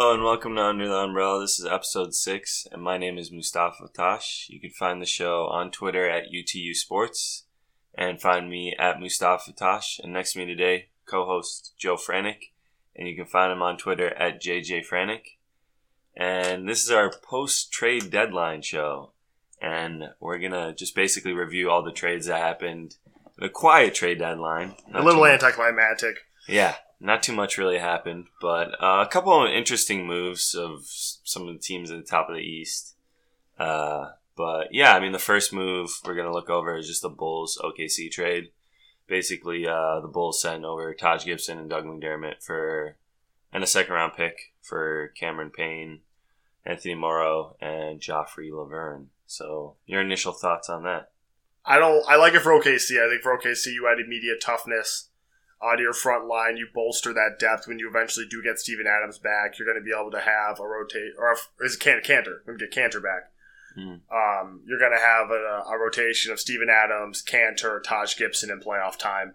Hello and welcome to Under the Umbrella. This is episode six, and my name is Mustafa Tash. You can find the show on Twitter at UTU Sports and find me at Mustafa Tash. And next to me today, co host Joe Franick, and you can find him on Twitter at JJ Franick. And this is our post trade deadline show, and we're gonna just basically review all the trades that happened. The quiet trade deadline. A little anticlimactic. yeah, not too much really happened, but uh, a couple of interesting moves of some of the teams at the top of the East. Uh, but yeah, I mean, the first move we're going to look over is just the Bulls OKC trade. Basically, uh, the Bulls sent over Taj Gibson and Doug McDermott for and a second round pick for Cameron Payne, Anthony Morrow, and Joffrey Lauvergne. So, your initial thoughts on that? I don't. I like it for OKC. I think for OKC, you add immediate toughness uh, to your front line. You bolster that depth when you eventually do get Steven Adams back. You're going to be able to have a rotate, or is it Can- Kanter? Going to get Kanter back. Hmm. Um, you're going to have a, a rotation of Steven Adams, Kanter, Taj Gibson in playoff time.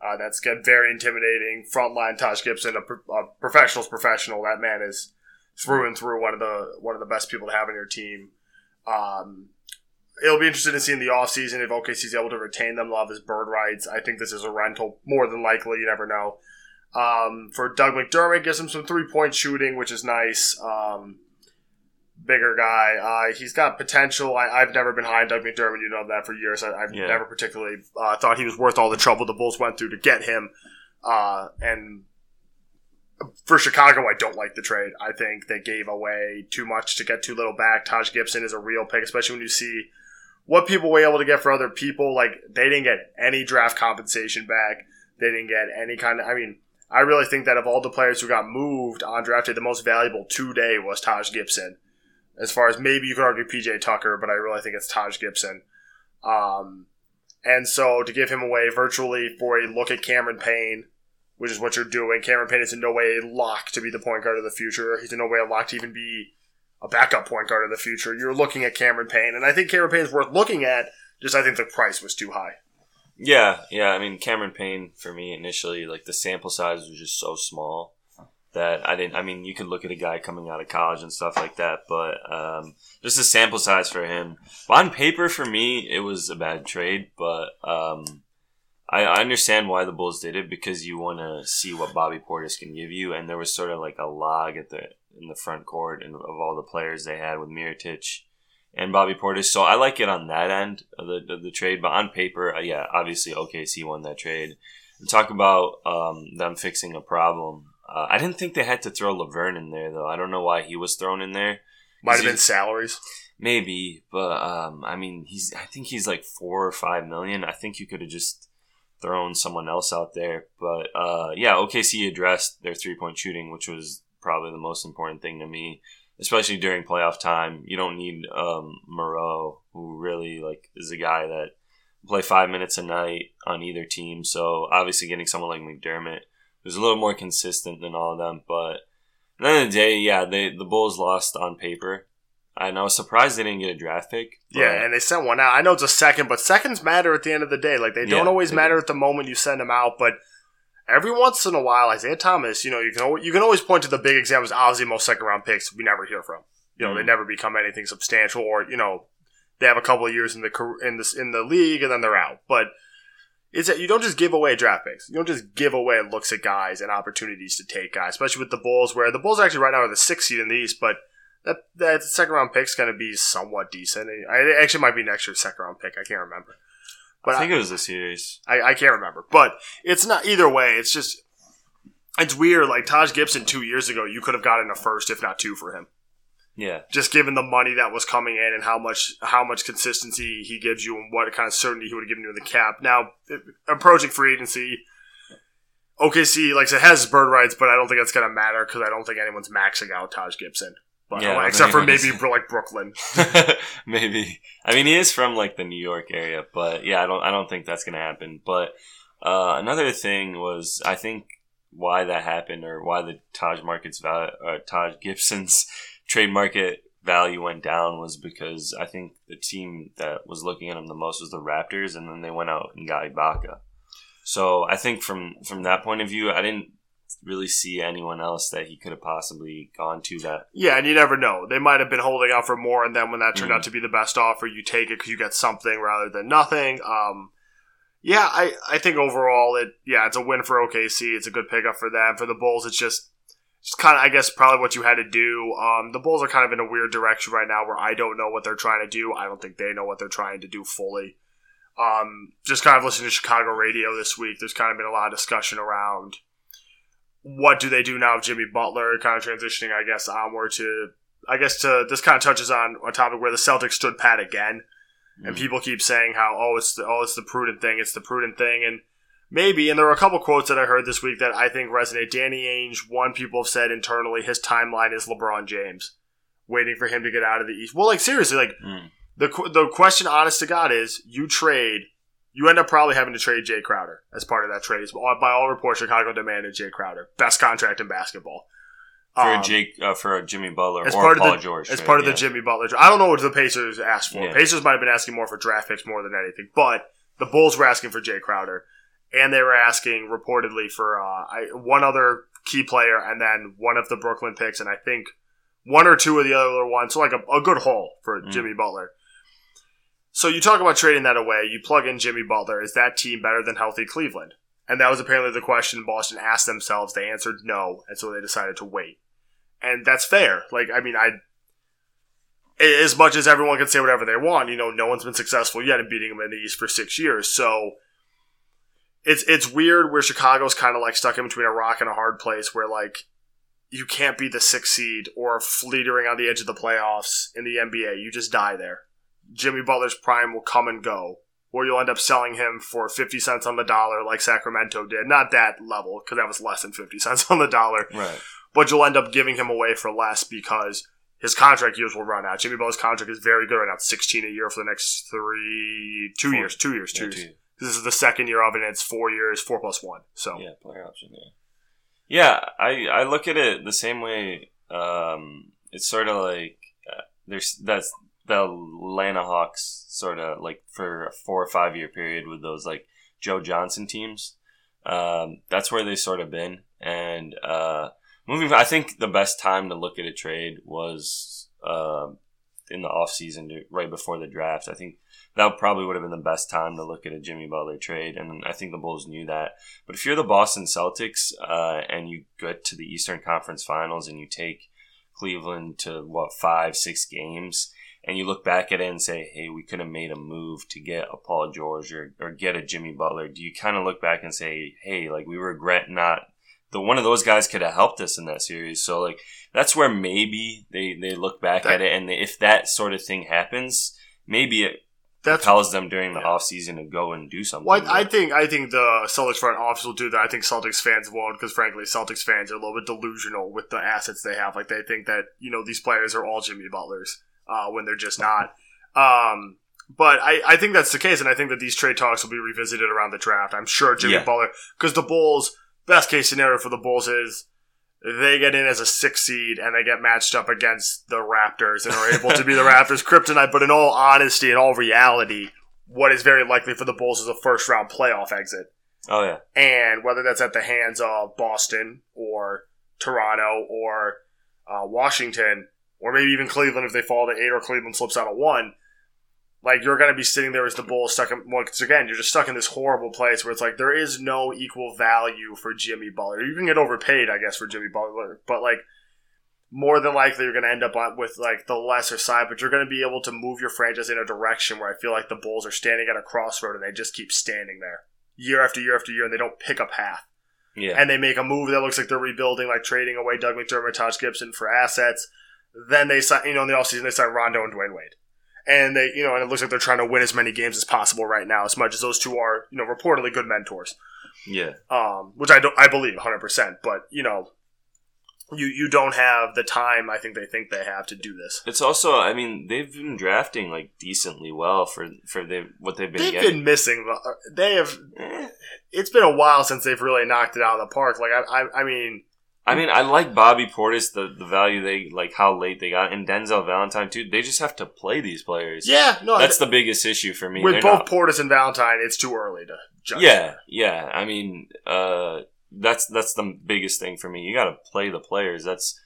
Uh, that's get very intimidating. Frontline Taj Gibson, a, pro- a professional's professional. That man is through and through one of the one of the best people to have on your team. Um, it'll be interesting to see in the offseason if OKC is able to retain them. Love his bird rights. I think this is a rental more than likely. You never know. Um, for Doug McDermott, gives him some three point shooting, which is nice. Um, bigger guy. Uh, he's got potential. I, I've never been high on Doug McDermott. You know that for years. I, I've Yeah. never particularly uh, thought he was worth all the trouble the Bulls went through to get him. Uh, and for Chicago, I don't like the trade. I think they gave away too much to get too little back. Taj Gibson is a real pick, especially when you see what people were able to get for other people. Like they didn't get any draft compensation back. They didn't get any kind of. I mean, I really think that of all the players who got moved on draft day, the most valuable today was Taj Gibson. As far as maybe you could argue PJ Tucker, but I really think it's Taj Gibson. Um, and so to give him away virtually for a look at Cameron Payne, which is what you're doing. Cameron Payne is in no way locked to be the point guard of the future. He's in no way locked to even be a backup point guard of the future. You're looking at Cameron Payne, and I think Cameron Payne is worth looking at. Just I think the price was too high. Yeah, yeah. I mean, Cameron Payne for me initially, like the sample size was just so small that I didn't. I mean, you could look at a guy coming out of college and stuff like that, but um, just the sample size for him. On paper, for me, it was a bad trade, but um, I, I understand why the Bulls did it because you want to see what Bobby Portis can give you, and there was sort of like a log at the in the front court and of all the players they had with Mirotic and Bobby Portis. So I like it on that end of the, of the trade. But on paper, uh, yeah, obviously OKC won that trade. And talk about um, them fixing a problem. Uh, I didn't think they had to throw Lauvergne in there though. I don't know why he was thrown in there. Might have been salaries. Maybe, but um, I mean, he's. I think he's like four or five million. I think you could have just thrown someone else out there. But uh, yeah, OKC addressed their three point shooting, which was probably the most important thing to me, especially during playoff time. You don't need um, Morrow, who really like is a guy that play five minutes a night on either team. So obviously, getting someone like McDermott who's a little more consistent than all of them. But at the end of the day, yeah, they the Bulls lost on paper. And I was surprised they didn't get a draft pick. Yeah, and they sent one out. I know it's a second, but seconds matter at the end of the day. Like they don't Yeah, always they matter do. at the moment you send them out, but every once in a while, Isaiah Thomas, you know, you can always, you can always point to the big examples. Obviously, most second round picks we never hear from. You know, they Mhm. never become anything substantial, or you know, they have a couple of years in the in this in the league and then they're out. But it's that you don't just give away draft picks. You don't just give away looks at guys and opportunities to take guys, especially with the Bulls, where the Bulls actually right now are the sixth seed in the East, but that that second round pick's going to be somewhat decent. I, it actually might be next year's second round pick. I can't remember, but I think it was the series. I, I can't remember. But it's not either way. It's just it's weird. Like Taj Gibson two years ago, you could have gotten a first, if not two, for him. Yeah, Just given the money that was coming in and how much how much consistency he gives you and what kind of certainty he would have given you in the cap. Now approaching free agency. OKC, like I said, has bird rights, but I don't think that's going to matter because I don't think anyone's maxing out Taj Gibson. But, Yeah, except for maybe like Brooklyn. maybe. I mean, he is from like the New York area, but yeah, I don't. I don't think that's gonna happen. But uh, another thing was, I think why that happened or why the Taj market's value, uh, Taj Gibson's trade market value went down was because I think the team that was looking at him the most was the Raptors, and then they went out and got Ibaka. So I think from from that point of view, I didn't really see anyone else that he could have possibly gone to that. Yeah, and you never know. They might have been holding out for more, and then when that turned Mhm. out to be the best offer, you take it because you get something rather than nothing. Um, yeah, I, I think overall it yeah it's a win for OKC. It's a good pickup for them. For the Bulls, it's just just kind of I guess probably what you had to do. Um, the Bulls are kind of in a weird direction right now where I don't know what they're trying to do. I don't think they know what they're trying to do fully. Um, just kind of listening to Chicago radio this week. There's kind of been a lot of discussion around what do they do now with Jimmy Butler, kind of transitioning, I guess, onward to, I guess, to this kind of touches on a topic where the Celtics stood pat again, and Mhm. people keep saying how, oh, it's the, oh, it's the prudent thing, it's the prudent thing, and maybe, and there were a couple quotes that I heard this week that I think resonate. Danny Ainge, one people have said internally, his timeline is LeBron James, waiting for him to get out of the East. Well, like seriously, like Mm. the the question, honest to God, is you trade. You end up probably having to trade Jae Crowder as part of that trade. By all reports, Chicago demanded Jae Crowder, best contract in basketball. for Um, Jake uh, for Jimmy Butler as or part of Paul the- George. as right? part of Yeah. the Jimmy Butler. I don't know what the Pacers asked for. Yeah. Pacers might have been asking more for draft picks more than anything, but the Bulls were asking for Jae Crowder, and they were asking reportedly for uh, I, one other key player, and then one of the Brooklyn picks, and I think one or two of the other ones. So like a, a good haul for Mm. Jimmy Butler. So you talk about trading that away. You plug in Jimmy Butler. Is that team better than healthy Cleveland? And that was apparently the question Boston asked themselves. They answered no, and so they decided to wait. And that's fair. Like, I mean, I as much as everyone can say whatever they want, you know, no one's been successful yet in beating them in the East for six years. So it's it's weird where Chicago's kind of like stuck in between a rock and a hard place where like you can't be the sixth seed or fleetering on the edge of the playoffs in the NBA. You just die there. Jimmy Butler's prime will come and go, or you'll end up selling him for fifty cents on the dollar like Sacramento did. Not that level because that was less than fifty cents on the dollar right. but you'll end up giving him away for less because his contract years will run out. Jimmy Butler's contract is very good right now, It's sixteen a year for the next three, two Four. years, two years, two Yeah, years. two- This is the second year of it, and it's four years, four plus one. So Yeah, player option. Yeah, yeah. I I look at it the same way. Um, it's sort of like uh, there's that's the Atlanta Hawks sort of like for a four or five year period with those like Joe Johnson teams. Um, that's where they sort of been, and uh, moving. I think the best time to look at a trade was uh, in the off season, right before the draft. I think that probably would have been the best time to look at a Jimmy Butler trade, and I think the Bulls knew that. But if you're the Boston Celtics uh, and you get to the Eastern Conference Finals and you take Cleveland to what five, six games, and you look back at it and say, "Hey, we could have made a move to get a Paul George or, or get a Jimmy Butler," do you kind of look back and say, "Hey, like we regret not." The one of those guys could have helped us in that series. So like that's where maybe they, they look back That- at it and if that sort of thing happens, maybe it that's tells them during the Yeah. off season to go and do something. Well, I, I think I think the Celtics front office will do that. I think Celtics fans won't because, frankly, Celtics fans are a little bit delusional with the assets they have. Like they think that you know these players are all Jimmy Butlers uh, when they're just not. Um, but I, I think that's the case, and I think that these trade talks will be revisited around the draft. I'm sure Jimmy Yeah. Butler because the Bulls best case scenario for the Bulls is they get in as a six seed and they get matched up against the Raptors and are able to be the Raptors' kryptonite. But in all honesty, in all reality, what is very likely for the Bulls is a first round playoff exit. oh yeah, And whether that's at the hands of Boston or Toronto or uh, Washington or maybe even Cleveland if they fall to eight or Cleveland slips out of one, like you're going to be sitting there as the Bulls stuck in, 'cause again, you're just stuck in this horrible place where it's like there is no equal value for Jimmy Butler. You can get overpaid, I guess, for Jimmy Butler, but like more than likely you're going to end up on, with like the lesser side, but you're going to be able to move your franchise in a direction where I feel like the Bulls are standing at a crossroad and they just keep standing there year after year after year and they don't pick a path. yeah, And they make a move that looks like they're rebuilding, like trading away Doug McDermott, Taj Gibson for assets. Then they sign, you know, in the offseason they sign Rondo and Dwyane Wade. And they, you know, and it looks like they're trying to win as many games as possible right now, as much as those two are, you know, reportedly good mentors yeah. um, which I don't, I believe 100. percent But you know, you you don't have the time. I think they think they have to do this. It's also, I mean, they've been drafting like decently well for for they, what they've been They've getting. been missing. They have. Eh. It's been a while since they've really knocked it out of the park. Like I, I, I mean, I mean, I like Bobby Portis, the the value they like, how late they got, and Denzel Valentine too. They just have to play these players. yeah, no, that's the biggest issue for me. with They're both not- Portis and Valentine, it's too early to judge. Yeah, yeah. I mean, uh, that's that's the biggest thing for me. You got to play the players. That's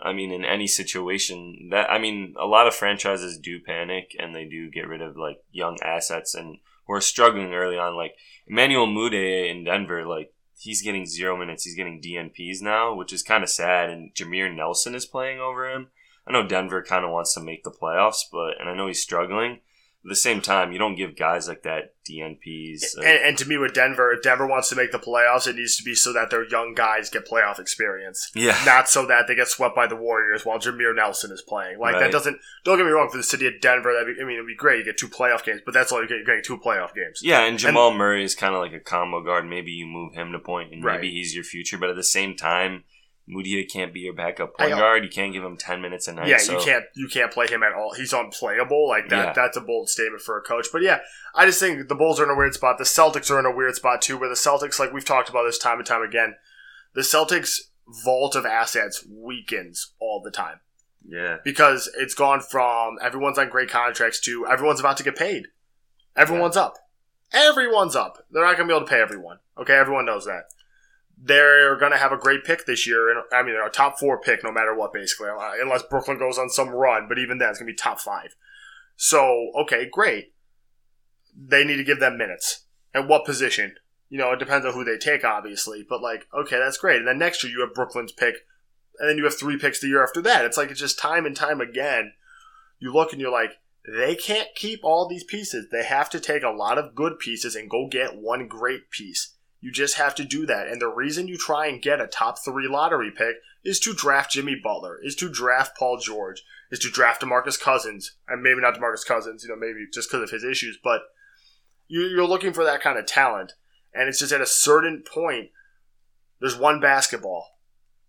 I mean, in any situation that I mean, a lot of franchises do panic and they do get rid of like young assets and we're struggling early on. Like Emmanuel Mudiay in Denver, like he's getting zero minutes. He's getting DNPs now, which is kind of sad. And Jameer Nelson is playing over him. I know Denver kind of wants to make the playoffs, but and I know he's struggling. At the same time, you don't give guys like that DNPs. Uh, and, and, to me, with Denver, if Denver wants to make the playoffs, it needs to be so that their young guys get playoff experience. Yeah. Not so that they get swept by the Warriors while Jameer Nelson is playing. Like, right. that doesn't, don't get me wrong, for the city of Denver, that I mean, it'd be great. You get two playoff games, but that's all you get. You're getting two playoff games. Yeah, and Jamal and, Murray is kind of like a combo guard. Maybe you move him to point and right. maybe he's your future, but at the same time, Mudiay can't be your backup point guard. You can't give him ten minutes a night. Yeah, so. you can't you can't play him at all. He's unplayable. Like that. Yeah. That's a bold statement for a coach. But yeah, I just think the Bulls are in a weird spot. The Celtics are in a weird spot too. Where the Celtics, like we've talked about this time and time again, the Celtics vault of assets weakens all the time. Yeah, because it's gone from everyone's on great contracts to everyone's about to get paid. Everyone's yeah. up. Everyone's up. They're not going to be able to pay everyone. Okay, everyone knows that they're going to have a great pick this year. And I mean, a top four pick no matter what, basically, uh, unless Brooklyn goes on some run. But even then, it's going to be top five. So, okay, great. They need to give them minutes. And what position? You know, it depends on who they take, obviously. But, like, okay, that's great. And then next year, you have Brooklyn's pick. And then you have three picks the year after that. It's like, it's just time and time again. You look and you're like, they can't keep all these pieces. They have to take a lot of good pieces and go get one great piece you just have to do that. And the reason you try and get a top three lottery pick is to draft Jimmy Butler, is to draft Paul George, is to draft DeMarcus Cousins. And maybe not DeMarcus Cousins, you know, maybe just because of his issues, but you're looking for that kind of talent. And it's just at a certain point, there's one basketball,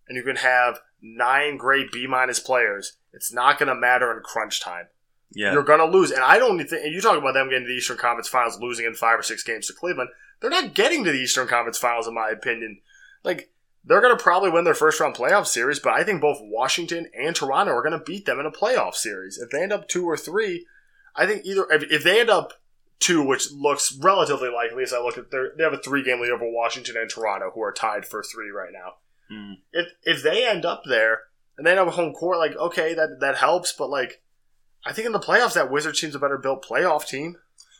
and you can have nine great B minus players. It's not going to matter in crunch time. Yeah. You're going to lose. And I don't think, and you talk about them getting to the Eastern Conference Finals, losing in five or six games to Cleveland. They're not getting to the Eastern Conference Finals, in my opinion. Like, they're going to probably win their first round playoff series, but I think both Washington and Toronto are going to beat them in a playoff series. If they end up two or three, I think either, if, if they end up two, which looks relatively likely as I look at their, they have a three game lead over Washington and Toronto, who are tied for three right now. Mm. If if they end up there and they have a home court, like okay, that that helps, but like I think in the playoffs that Wizards team's a better built playoff team.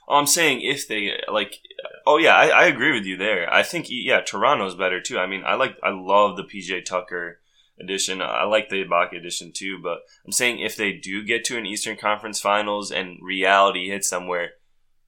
Oh, I'm saying if they like, oh yeah, I, I agree with you there. I think yeah, Toronto's better too. I mean, I like I love the PJ Tucker edition. I like the Ibaka edition too. But I'm saying if they do get to an Eastern Conference Finals and reality hits somewhere,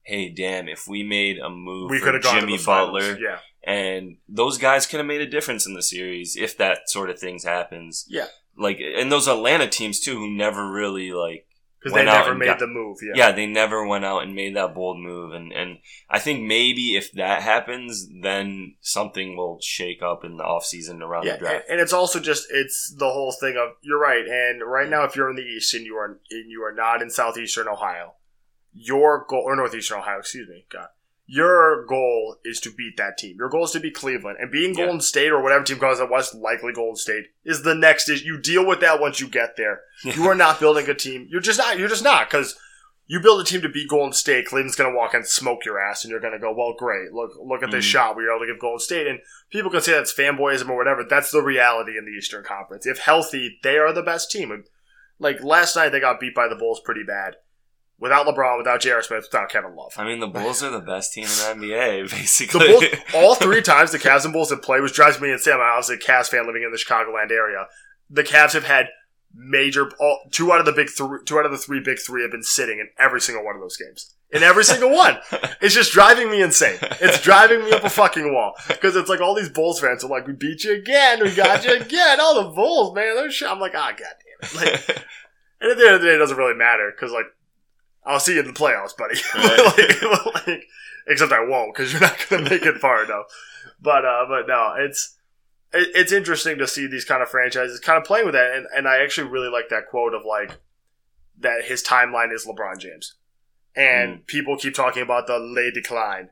hey, damn, if we made a move we for Jimmy Butler, yeah. and those guys could have made a difference in the series if that sort of things happens. Yeah, like and those Atlanta teams too, who never really like because they never made got, the move. Yeah. yeah, they never went out and made that bold move, and and I think maybe if that happens, then something will shake up in the offseason around yeah, the draft. And, and it's also just it's the whole thing of you're right, and right now if you're in the East and you are and you are not in southeastern Ohio, your goal or northeastern Ohio, excuse me, God, your goal is to beat that team. Your goal is to beat Cleveland. And being Golden. State or whatever team calls it West, likely Golden State, is the next is you deal with that once you get there. Yeah. You are not building a team. You're just not. You're just not because you build a team to beat Golden State. Cleveland's going to walk and smoke your ass, and you're going to go, well, great. Look, look at this mm. shot we were able to give Golden State. And people can say that's fanboyism or whatever. That's the reality in the Eastern Conference. If healthy, they are the best team. And like last night, they got beat by the Bulls pretty bad without LeBron, without J.R. Smith, without Kevin Love. I mean, the Bulls are the best team in the NBA, basically. The Bulls, all three times the Cavs and Bulls have played, which drives me insane. I'm obviously a Cavs fan living in the Chicagoland area. The Cavs have had major, all, two out of the big three, two out of the three big three have been sitting in every single one of those games. In every single one. It's just driving me insane. It's driving me up a fucking wall. Because it's like all these Bulls fans are like, we beat you again, we got you again. All the Bulls, man, they're shit. I'm like, ah, oh, god damn it. Like, and at the end of the day, it doesn't really matter. Because like, I'll see you in the playoffs, buddy. Right. like, like, except I won't because you're not going to make it far enough. But uh, but no, it's it, it's interesting to see these kind of franchises kind of playing with that, and, and I actually really like that quote of like that his timeline is LeBron James, and mm. people keep talking about the lay decline.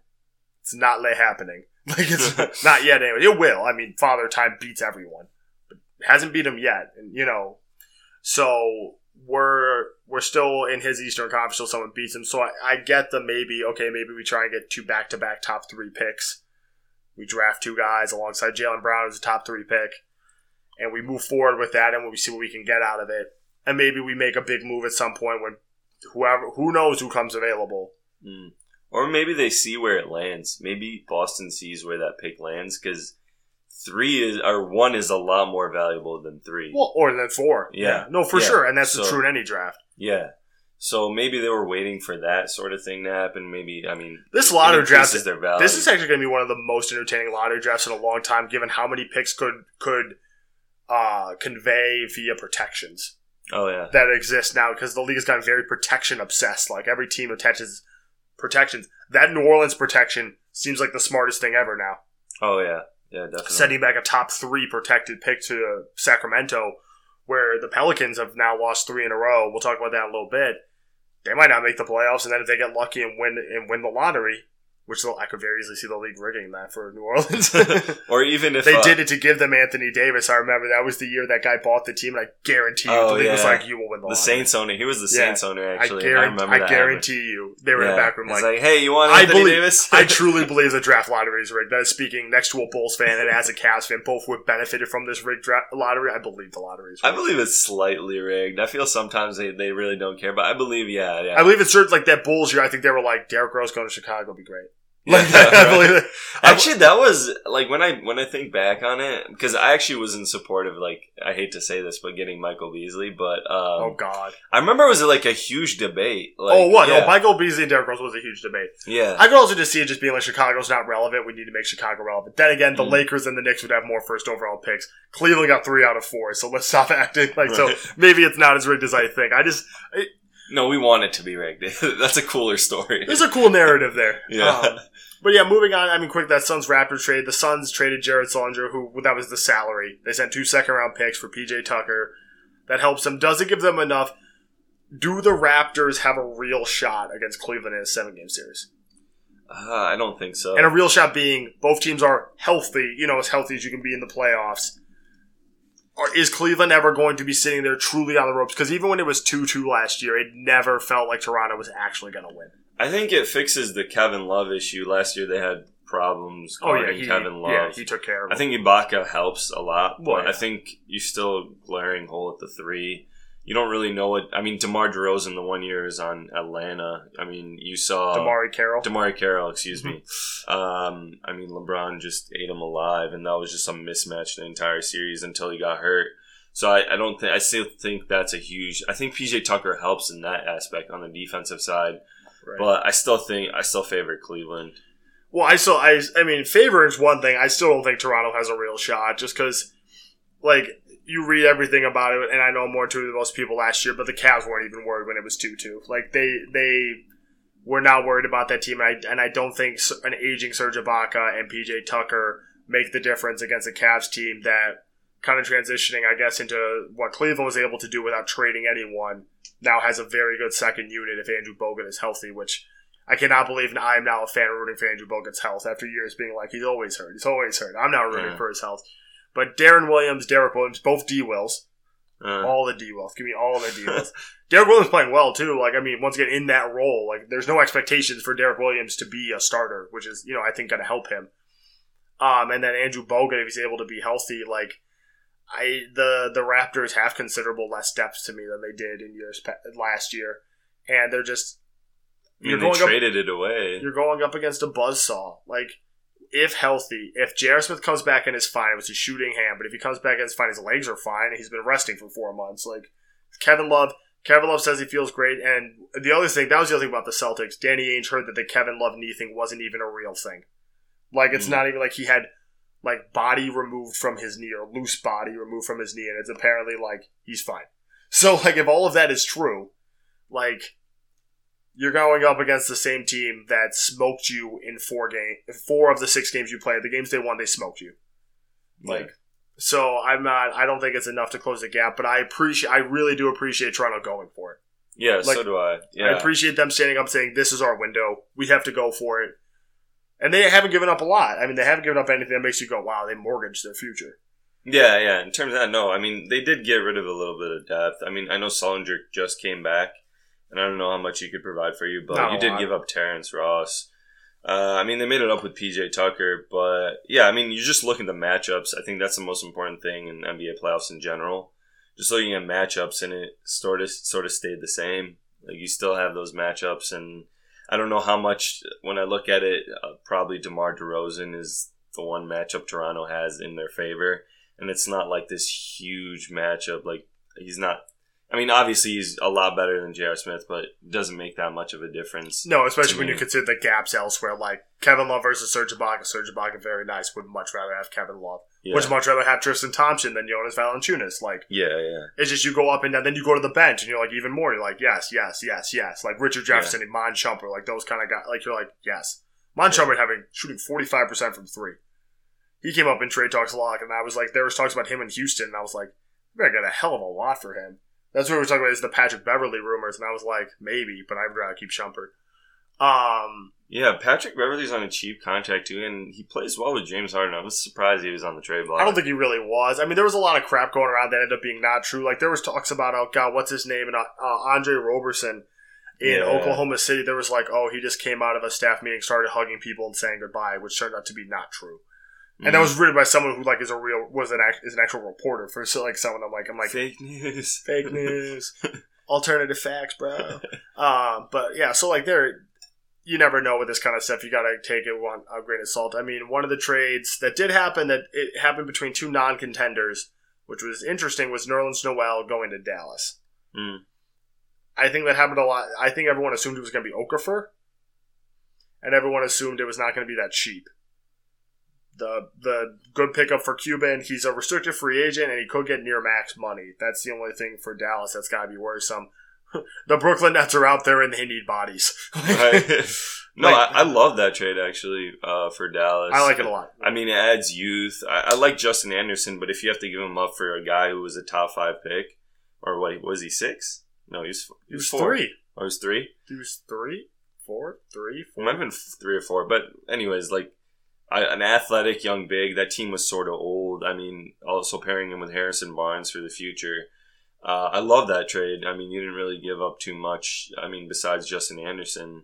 It's not lay happening. Like it's not yet anyway. It will. I mean, Father Time beats everyone, but hasn't beat him yet, and you know, so we're we're still in his Eastern Conference till someone beats him. So I, I get the maybe okay, maybe we try and get two back to back top three picks We draft two guys alongside Jaylen Brown as a top three pick, and we move forward with that, and we see what we can get out of it. And maybe we make a big move at some point when whoever who knows who comes available. Mm. Or maybe they see where it lands. Maybe Boston sees where that pick lands because three is or one is a lot more valuable than three. Well, or than four. Yeah. no, for Yeah. sure, and that's So- true in any draft. Yeah. So maybe they were waiting for that sort of thing to happen. Maybe I mean This lottery draft is their value. This is actually going to be one of the most entertaining lottery drafts in a long time, given how many picks could could uh, convey via protections oh yeah. that exists now. Because the league has gotten very protection obsessed. Like every team attaches protections. That New Orleans protection seems like the smartest thing ever now. Oh yeah. Yeah, definitely. Sending back a top three protected pick to Sacramento, where the Pelicans have now lost three in a row. We'll talk about that in a little bit. They might not make the playoffs, and then if they get lucky and win and win the lottery, which I could very easily see the league rigging that for New Orleans. or even if they uh, did it to give them Anthony Davis. I remember that was the year that guy bought the team, and I guarantee you, Oh, the league was like, "You will win the, the lottery." Saints owner. He was the Yeah. Saints owner I, actually. guarantee, remember I that. guarantee you, they were in the back room like, like, hey, you want I Anthony believe- Davis? I truly believe the draft lottery is rigged. That is speaking next to a Bulls fan and as a Cavs fan, both would benefited from this rigged draft lottery. I believe the lottery is I believe it's slightly rigged. I feel sometimes they, they really don't care, but I believe, yeah, yeah. I believe it's certain like that Bulls year. I think they were like, Derrick Rose going to Chicago would be great. Yeah, Like, I believe it. Actually, that was like when I when I think back on it, because I actually was in support of like I hate to say this, but getting Michael Beasley. But um, oh God. I remember it was like a huge debate. Like, oh what? Yeah, No, Michael Beasley and Derrick Rose was a huge debate. yeah. I could also just see it just being like Chicago's not relevant. We need to make Chicago relevant. Then again, the Mm. Lakers and the Knicks would have more first overall picks. Cleveland got three out of four, so let's stop acting like so. Maybe it's not as rigged as I think. I just no, we want it to be rigged. That's a cooler story. there's a cool narrative there. Yeah. Um, but yeah, moving on. I mean, quick that Suns Raptors trade. The Suns traded Jared Sullinger, who that was the salary. They sent two second round picks for PJ Tucker. That helps them. Does it give them enough? Do the Raptors have a real shot against Cleveland in a seven game series? Uh, I don't think so. And a real shot being both teams are healthy, you know, as healthy as you can be in the playoffs. Or is Cleveland ever going to be sitting there truly on the ropes? Because even when it was 2 2 last year, it never felt like Toronto was actually going to win. I think it fixes the Kevin Love issue. Last year they had problems oh, guarding he, Kevin Love. yeah, he took care of it. I think Ibaka helps a lot, but Well, yeah. I think you still glaring hole at the three. You don't really know what. I mean, DeMar DeRozan the one year is on Atlanta. I mean, you saw DeMarre Carroll. DeMarre Carroll, excuse me. Mm-hmm. Um, I mean, LeBron just ate him alive, and that was just a mismatch the entire series until he got hurt. So I, I don't think I still think that's a huge. I think PJ Tucker helps in that aspect on the defensive side, Right. but I still think I still favor Cleveland. Well, I still, I, I mean, favor is one thing. I still don't think Toronto has a real shot, just because, like, you read everything about it, and I know more too than most people last year. But the Cavs weren't even worried when it was two two. Like they, they were not worried about that team, and I, and I don't think an aging Serge Ibaka and PJ Tucker make the difference against a Cavs team that kind of transitioning, I guess, into what Cleveland was able to do without trading anyone. Now has a very good second unit if Andrew Bogut is healthy, which I cannot believe and I am now a fan rooting for Andrew Bogut's health after years being like he's always hurt, he's always hurt. I'm now rooting Yeah. for his health. But Deron Williams, Derrick Williams, both D Wills, Uh, all the D Wills. Give me all the D Wills. Derrick Williams playing well too. Like I mean, once again in that role, like there's no expectations for Derrick Williams to be a starter, which is you know I think going to help him. Um, and then Andrew Bogut, if he's able to be healthy, like I the the Raptors have considerable less depth to me than they did in years last year, and they're just I mean, you're going up traded it away. you're going up against a buzzsaw. Like, if healthy, if J.R. Smith comes back and is fine with his shooting hand, but if he comes back and is fine, his legs are fine, and he's been resting for four months. Like, Kevin Love, Kevin Love says he feels great. And the other thing, that was the other thing about the Celtics. Danny Ainge heard that the Kevin Love knee thing wasn't even a real thing. Like, it's Mm. not even like he had, like, body removed from his knee or loose body removed from his knee, and it's apparently like he's fine. So, like, if all of that is true, like, you're going up against the same team that smoked you in four game, four of the six games you played. The games they won, they smoked you. Like, so I'm not. I don't think it's enough to close the gap, but I appreciate. I really do appreciate Toronto going for it. yeah, like, so do I. I appreciate them standing up, saying, "This is our window. We have to go for it." And they haven't given up a lot. I mean, they haven't given up anything that makes you go, "Wow, they mortgaged their future." yeah, yeah. In terms of that, no. I mean, they did get rid of a little bit of depth. I mean, I know Sullinger just came back, and I don't know how much he could provide for you, but Not you did lot. give up Terrence Ross. Uh, I mean, they made it up with PJ Tucker, but yeah, I mean, you just look at the matchups. I think that's the most important thing in NBA playoffs in general. Just looking at matchups, and it sort of sort of stayed the same. Like you still have those matchups, and I don't know how much when I look at it, uh, probably DeMar DeRozan is the one matchup Toronto has in their favor, and it's not like this huge matchup. Like he's not I mean, obviously he's a lot better than J.R. Smith, but it doesn't make that much of a difference. No, especially when me. you consider the gaps elsewhere. Like Kevin Love versus Serge Ibaka. Serge Ibaka, very nice. Would much rather have Kevin Love. Yeah. Would much rather have Tristan Thompson than Jonas Valanciunas. Like yeah, yeah, it's just you go up and down, then you go to the bench and you're like even more. You're like yes, yes, yes, yes. Like Richard Jefferson and Mon Shumpert, like those kind of guys. Like you're like yes, Mon Shumpert having shooting 45 percent from three. He came up in trade talks a lot, and I was like, there was talks about him in Houston, and I was like, gotta get a hell of a lot for him. That's what we were talking about is the Patrick Beverley rumors, and I was like, maybe, but I'd rather keep Shumpert. Um, yeah. Patrick Beverley's on a cheap contract too, and he plays well with James Harden. I was surprised he was on the trade block. I don't think he really was. I mean, there was a lot of crap going around that ended up being not true. Like there was talks about, oh god, what's his name, and uh, uh, Andre Roberson in Yeah. Oklahoma City. There was like, oh, he just came out of a staff meeting, started hugging people and saying goodbye, which turned out to be not true. And that Mm. was written by someone who like is a real was an act, is an actual reporter for so like someone I'm like I'm like fake news. fake news, alternative facts, bro. um, but yeah, so like there, you never know with this kind of stuff. You got to take it one a grain of salt. I mean, one of the trades that did happen that it happened between two non-contenders, which was interesting, was Nerlens Noel going to Dallas. Mm. I think that happened a lot. I think everyone assumed it was going to be Okafor, and everyone assumed it was not going to be that cheap. The the good pickup for Cuban, he's a restricted free agent, and he could get near max money. That's the only thing for Dallas that's got to be worrisome. the Brooklyn Nets are out there and they need bodies. Right. no, Like- I, I love that trade actually uh, for Dallas. I like it a lot. I mean, it adds youth. I, I like Justin Anderson, but if you have to give him up for a guy who was a top five pick, or what was he six? No, he was He was four. three. Or he was three. He was three, four, three, four. might have been three or four, but anyways, like I, an athletic young big. That team was sort of old. I mean, also pairing him with Harrison Barnes for the future. Uh, I love that trade. I mean, you didn't really give up too much. I mean, besides Justin Anderson.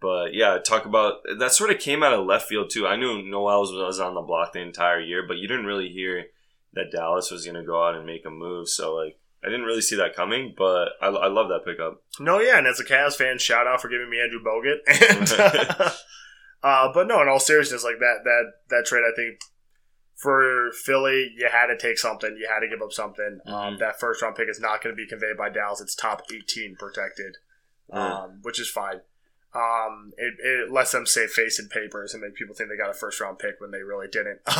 But yeah, talk about that sort of came out of left field too. I knew Noel was, was on the block the entire year, but you didn't really hear that Dallas was going to go out and make a move. So like, I didn't really see that coming. But I, I love that pickup. No, yeah, and as a Cavs fan, shout out for giving me Andrew Bogut. And, uh, but no, in all seriousness, like that that that trade, I think for Philly, you had to take something. You had to give up something. Um, Mhm. that first round pick is not going to be conveyed by Dallas. It's top eighteen protected, Mm. um, which is fine. Um, it, it lets them save face in papers and make people think they got a first round pick when they really didn't.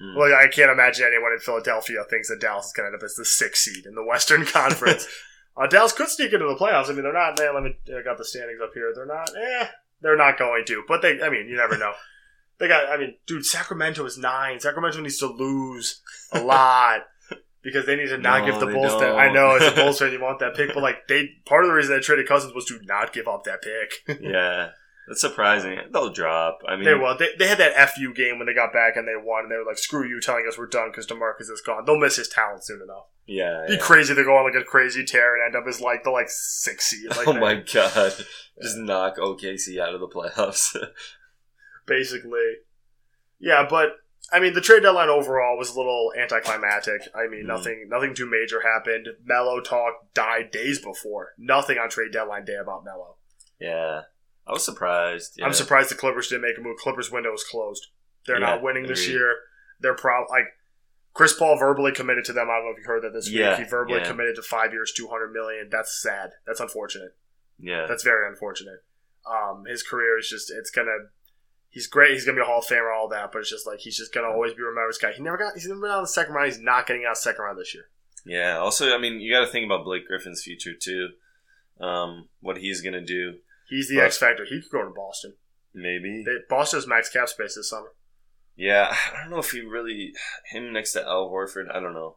Mm. Well, I can't imagine anyone in Philadelphia thinks that Dallas is going to end up as the sixth seed in the Western Conference. uh, Dallas could sneak into the playoffs. I mean, they're not. Man, let me. I got the standings up here. They're not. Eh, they're not going to. But they. I mean, you never know. They got. I mean, dude, Sacramento is nine. Sacramento needs to lose a lot because they need to not No, give the Bulls. That. I know as a Bulls fan, you want that pick, but like they. Part of the reason they traded Cousins was to not give up that pick. yeah, that's surprising. They'll drop. I mean, They will. They, they had that FU game when they got back and they won, and they were like, "Screw you, telling us we're done because Demarcus is gone." They'll miss his talent soon enough. yeah. Be yeah. crazy to go on like a crazy tear and end up as like the like six seed. Like oh my god! Just knock OKC out of the playoffs. basically. Yeah, but I mean, the trade deadline overall was a little anticlimactic. I mean, Mhm. nothing, nothing too major happened. Melo talk died days before. Nothing on trade deadline day about Melo. yeah, I was surprised. Yeah. I'm surprised the Clippers didn't make a move. Clippers window is closed. They're Yeah, not winning this year. They're probably like Chris Paul verbally committed to them. I don't know if you heard that this Yeah, week. He verbally committed to five years, two hundred million. That's sad. That's unfortunate. Yeah, That's very unfortunate. Um, his career is just it's gonna. He's great. He's gonna be a Hall of Famer, all that. But it's just like he's just gonna always be remembered as guy. He never got. He's never been out of the second round. He's not getting out of the second round this year. yeah. Also, I mean, you got to think about Blake Griffin's future too. Um, what he's gonna do, He's the But- X factor. He could go to Boston. maybe. They, Boston has max cap space this summer. Yeah, I don't know if he really him next to Al Horford. I don't know.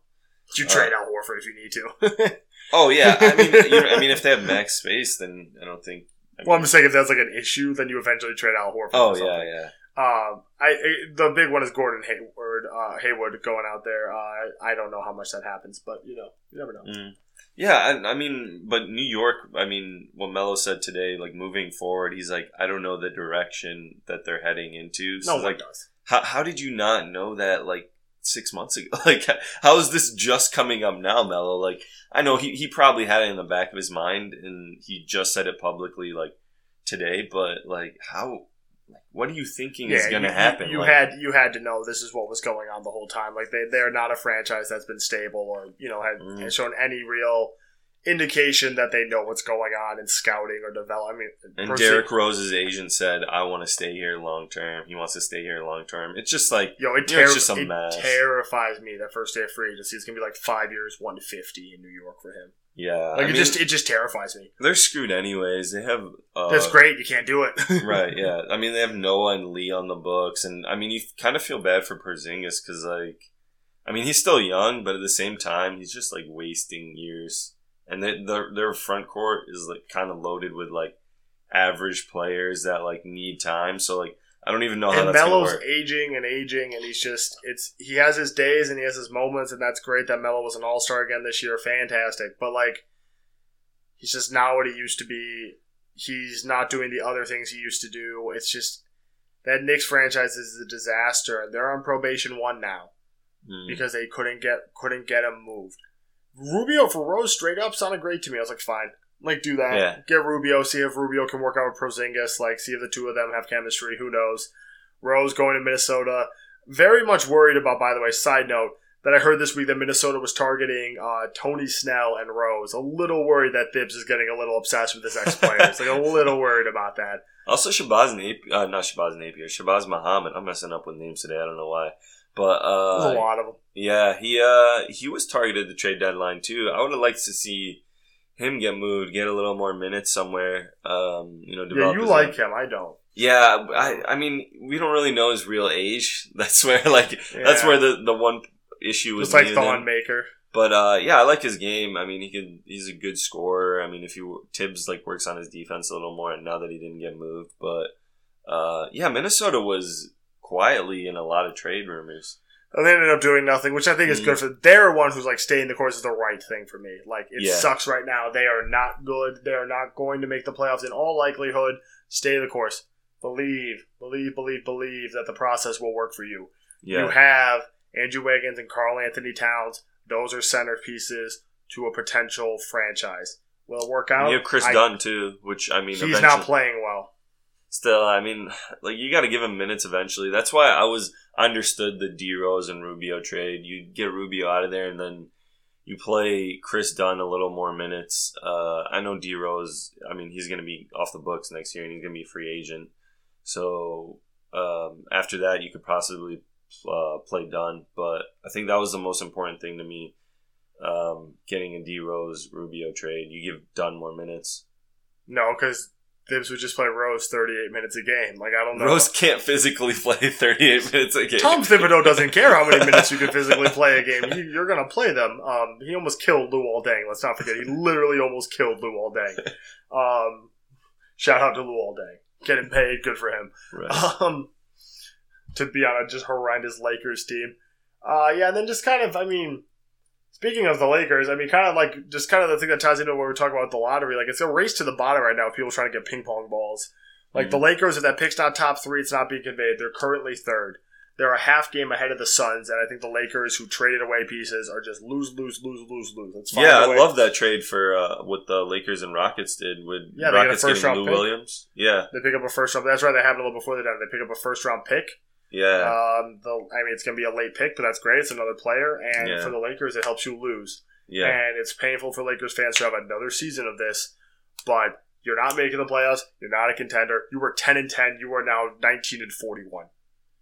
You Uh, trade out Horford if you need to. Oh yeah, I mean, you know, I mean, if they have max space, then I don't think. I well, I'm just saying if that's like an issue, then you eventually trade out Horford. oh yeah, yeah. Um, I, I the big one is Gordon Hayward. Uh, Hayward going out there. Uh, I don't know how much that happens, but you know, you never know. Mm. Yeah, I, I mean, but New York. I mean, what Melo said today, like moving forward, he's like, I don't know the direction that they're heading into. So No like, does. how how did you not know that like six months ago? Like, how is this just coming up now, Melo? Like, I know he he probably had it in the back of his mind, and he just said it publicly like today. But like, how? Like, what are you thinking is going to happen? You, like, had you had to know this is what was going on the whole time. Like they they're not a franchise that's been stable or you know had, mm. has shown any real indication that they know what's going on in scouting or develop. I mean, And Percy- Derrick Rose's agent said, "I want to stay here long term. He wants to stay here long term." It's just like Yo, it, You know, it's just a it mess. terrifies me that first day of free agency is gonna be like five years, one fifty in New York for him. Yeah, Like I it mean, just it just terrifies me. they're screwed anyways. They have uh, That's great. You can't do it. right? Yeah, I mean they have Noah and Lee on the books, and I mean you kind of feel bad for Porzingis because like, I mean he's still young, but at the same time he's just like wasting years, and they, their their front court is like kind of loaded with like average players that like need time. So like I don't even know how and that's Melo's work. aging and aging, and he's just it's he has his days and he has his moments, and that's great that Melo was an All Star again this year, fantastic. But like, he's just not what he used to be. He's not doing the other things he used to do. It's just that Knicks franchise is a disaster, they're on probation one now Hmm. because they couldn't get couldn't get him moved. Rubio for Rose straight up sounded great to me. I was like, fine, like do that. Yeah. Get Rubio, see if Rubio can work out with Porzingis. Like see if the two of them have chemistry. Who knows? Rose going to Minnesota. Very much worried about. By the way, side note that I heard this week that Minnesota was targeting uh, Tony Snell and Rose. A little worried that Thibs is getting a little obsessed with his ex players. like a little worried about that. Also, Shabazz Napier, uh, not Shabazz Napier, Shabazz Muhammad. I'm messing up with names today. I don't know why, but There's uh, a lot of them. yeah, he uh, he was targeted the trade deadline too. I would have liked to see him get moved, get a little more minutes somewhere. Um, you know, Yeah, you like own- him. I don't. Yeah, I I mean, we don't really know his real age. That's where like that's where the the one issue was. Just like. Thon Maker. But uh, yeah, I like his game. I mean, he could. He's a good scorer. I mean, if you Thibs like works on his defense a little more, and now that he didn't get moved, but uh, yeah, Minnesota was quietly in a lot of trade rumors. And they ended up doing nothing, which I think is good mm. for. They're one who's like staying the course is the right thing for me. Like it Yeah. sucks right now. They are not good. They are not going to make the playoffs in all likelihood. Stay the course. Believe, believe, believe, believe that the process will work for you. Yeah, You have Andrew Wiggins and Karl-Anthony Towns. Those are centerpieces to a potential franchise. Will it work out? you have Kris I- Dunn too, which I mean, He's not playing well. Still. I mean, like you got to give him minutes eventually. That's why I was understood the D Rose and Rubio trade. You get Rubio out of there, and then you play Kris Dunn a little more minutes. Uh, I know D Rose. I mean, he's going to be off the books next year, and he's going to be a free agent. So um, after that, you could possibly uh, play Dunn. But I think that was the most important thing to me. Um, getting a D Rose Rubio trade, you give Dunn more minutes. No, because Thibs would just play Rose 38 minutes a game. Like, I don't know. Rose can't physically play 38 minutes a game. Tom Thibodeau doesn't care how many minutes you can physically play a game. He, you're going to play them. Um, he almost killed Luol Deng. Let's not forget. He literally almost killed Luol Deng. Um, shout out to Luol Deng. Getting paid. Good for him. Right. Um, to be on a just horrendous Lakers team. Uh, yeah, and then just kind of, I mean, speaking of the Lakers, I mean, kind of like, just kind of the thing that ties into what we're talking about with the lottery. Like, it's a race to the bottom right now. People trying to get ping pong balls. Like, the Lakers, if that pick's not top three, it's not being conveyed. They're currently third. They're a half game ahead of the Suns, and I think the Lakers, who traded away pieces, are just lose, lose, lose, lose, lose. Yeah, I love that trade for uh, what the Lakers and Rockets did with Yeah, they a Rockets first round Lou pick. Williams. Yeah, They pick up a first round. That's right. They happened a little before they done. They pick up a first round pick. Yeah, Um, the, I mean, it's going to be a late pick, but that's great. It's another player, and Yeah. for the Lakers, it helps you lose. yeah. And it's painful for Lakers fans to have another season of this, but you're not making the playoffs. You're not a contender. You were 10 and 10. You are now 19 and 41.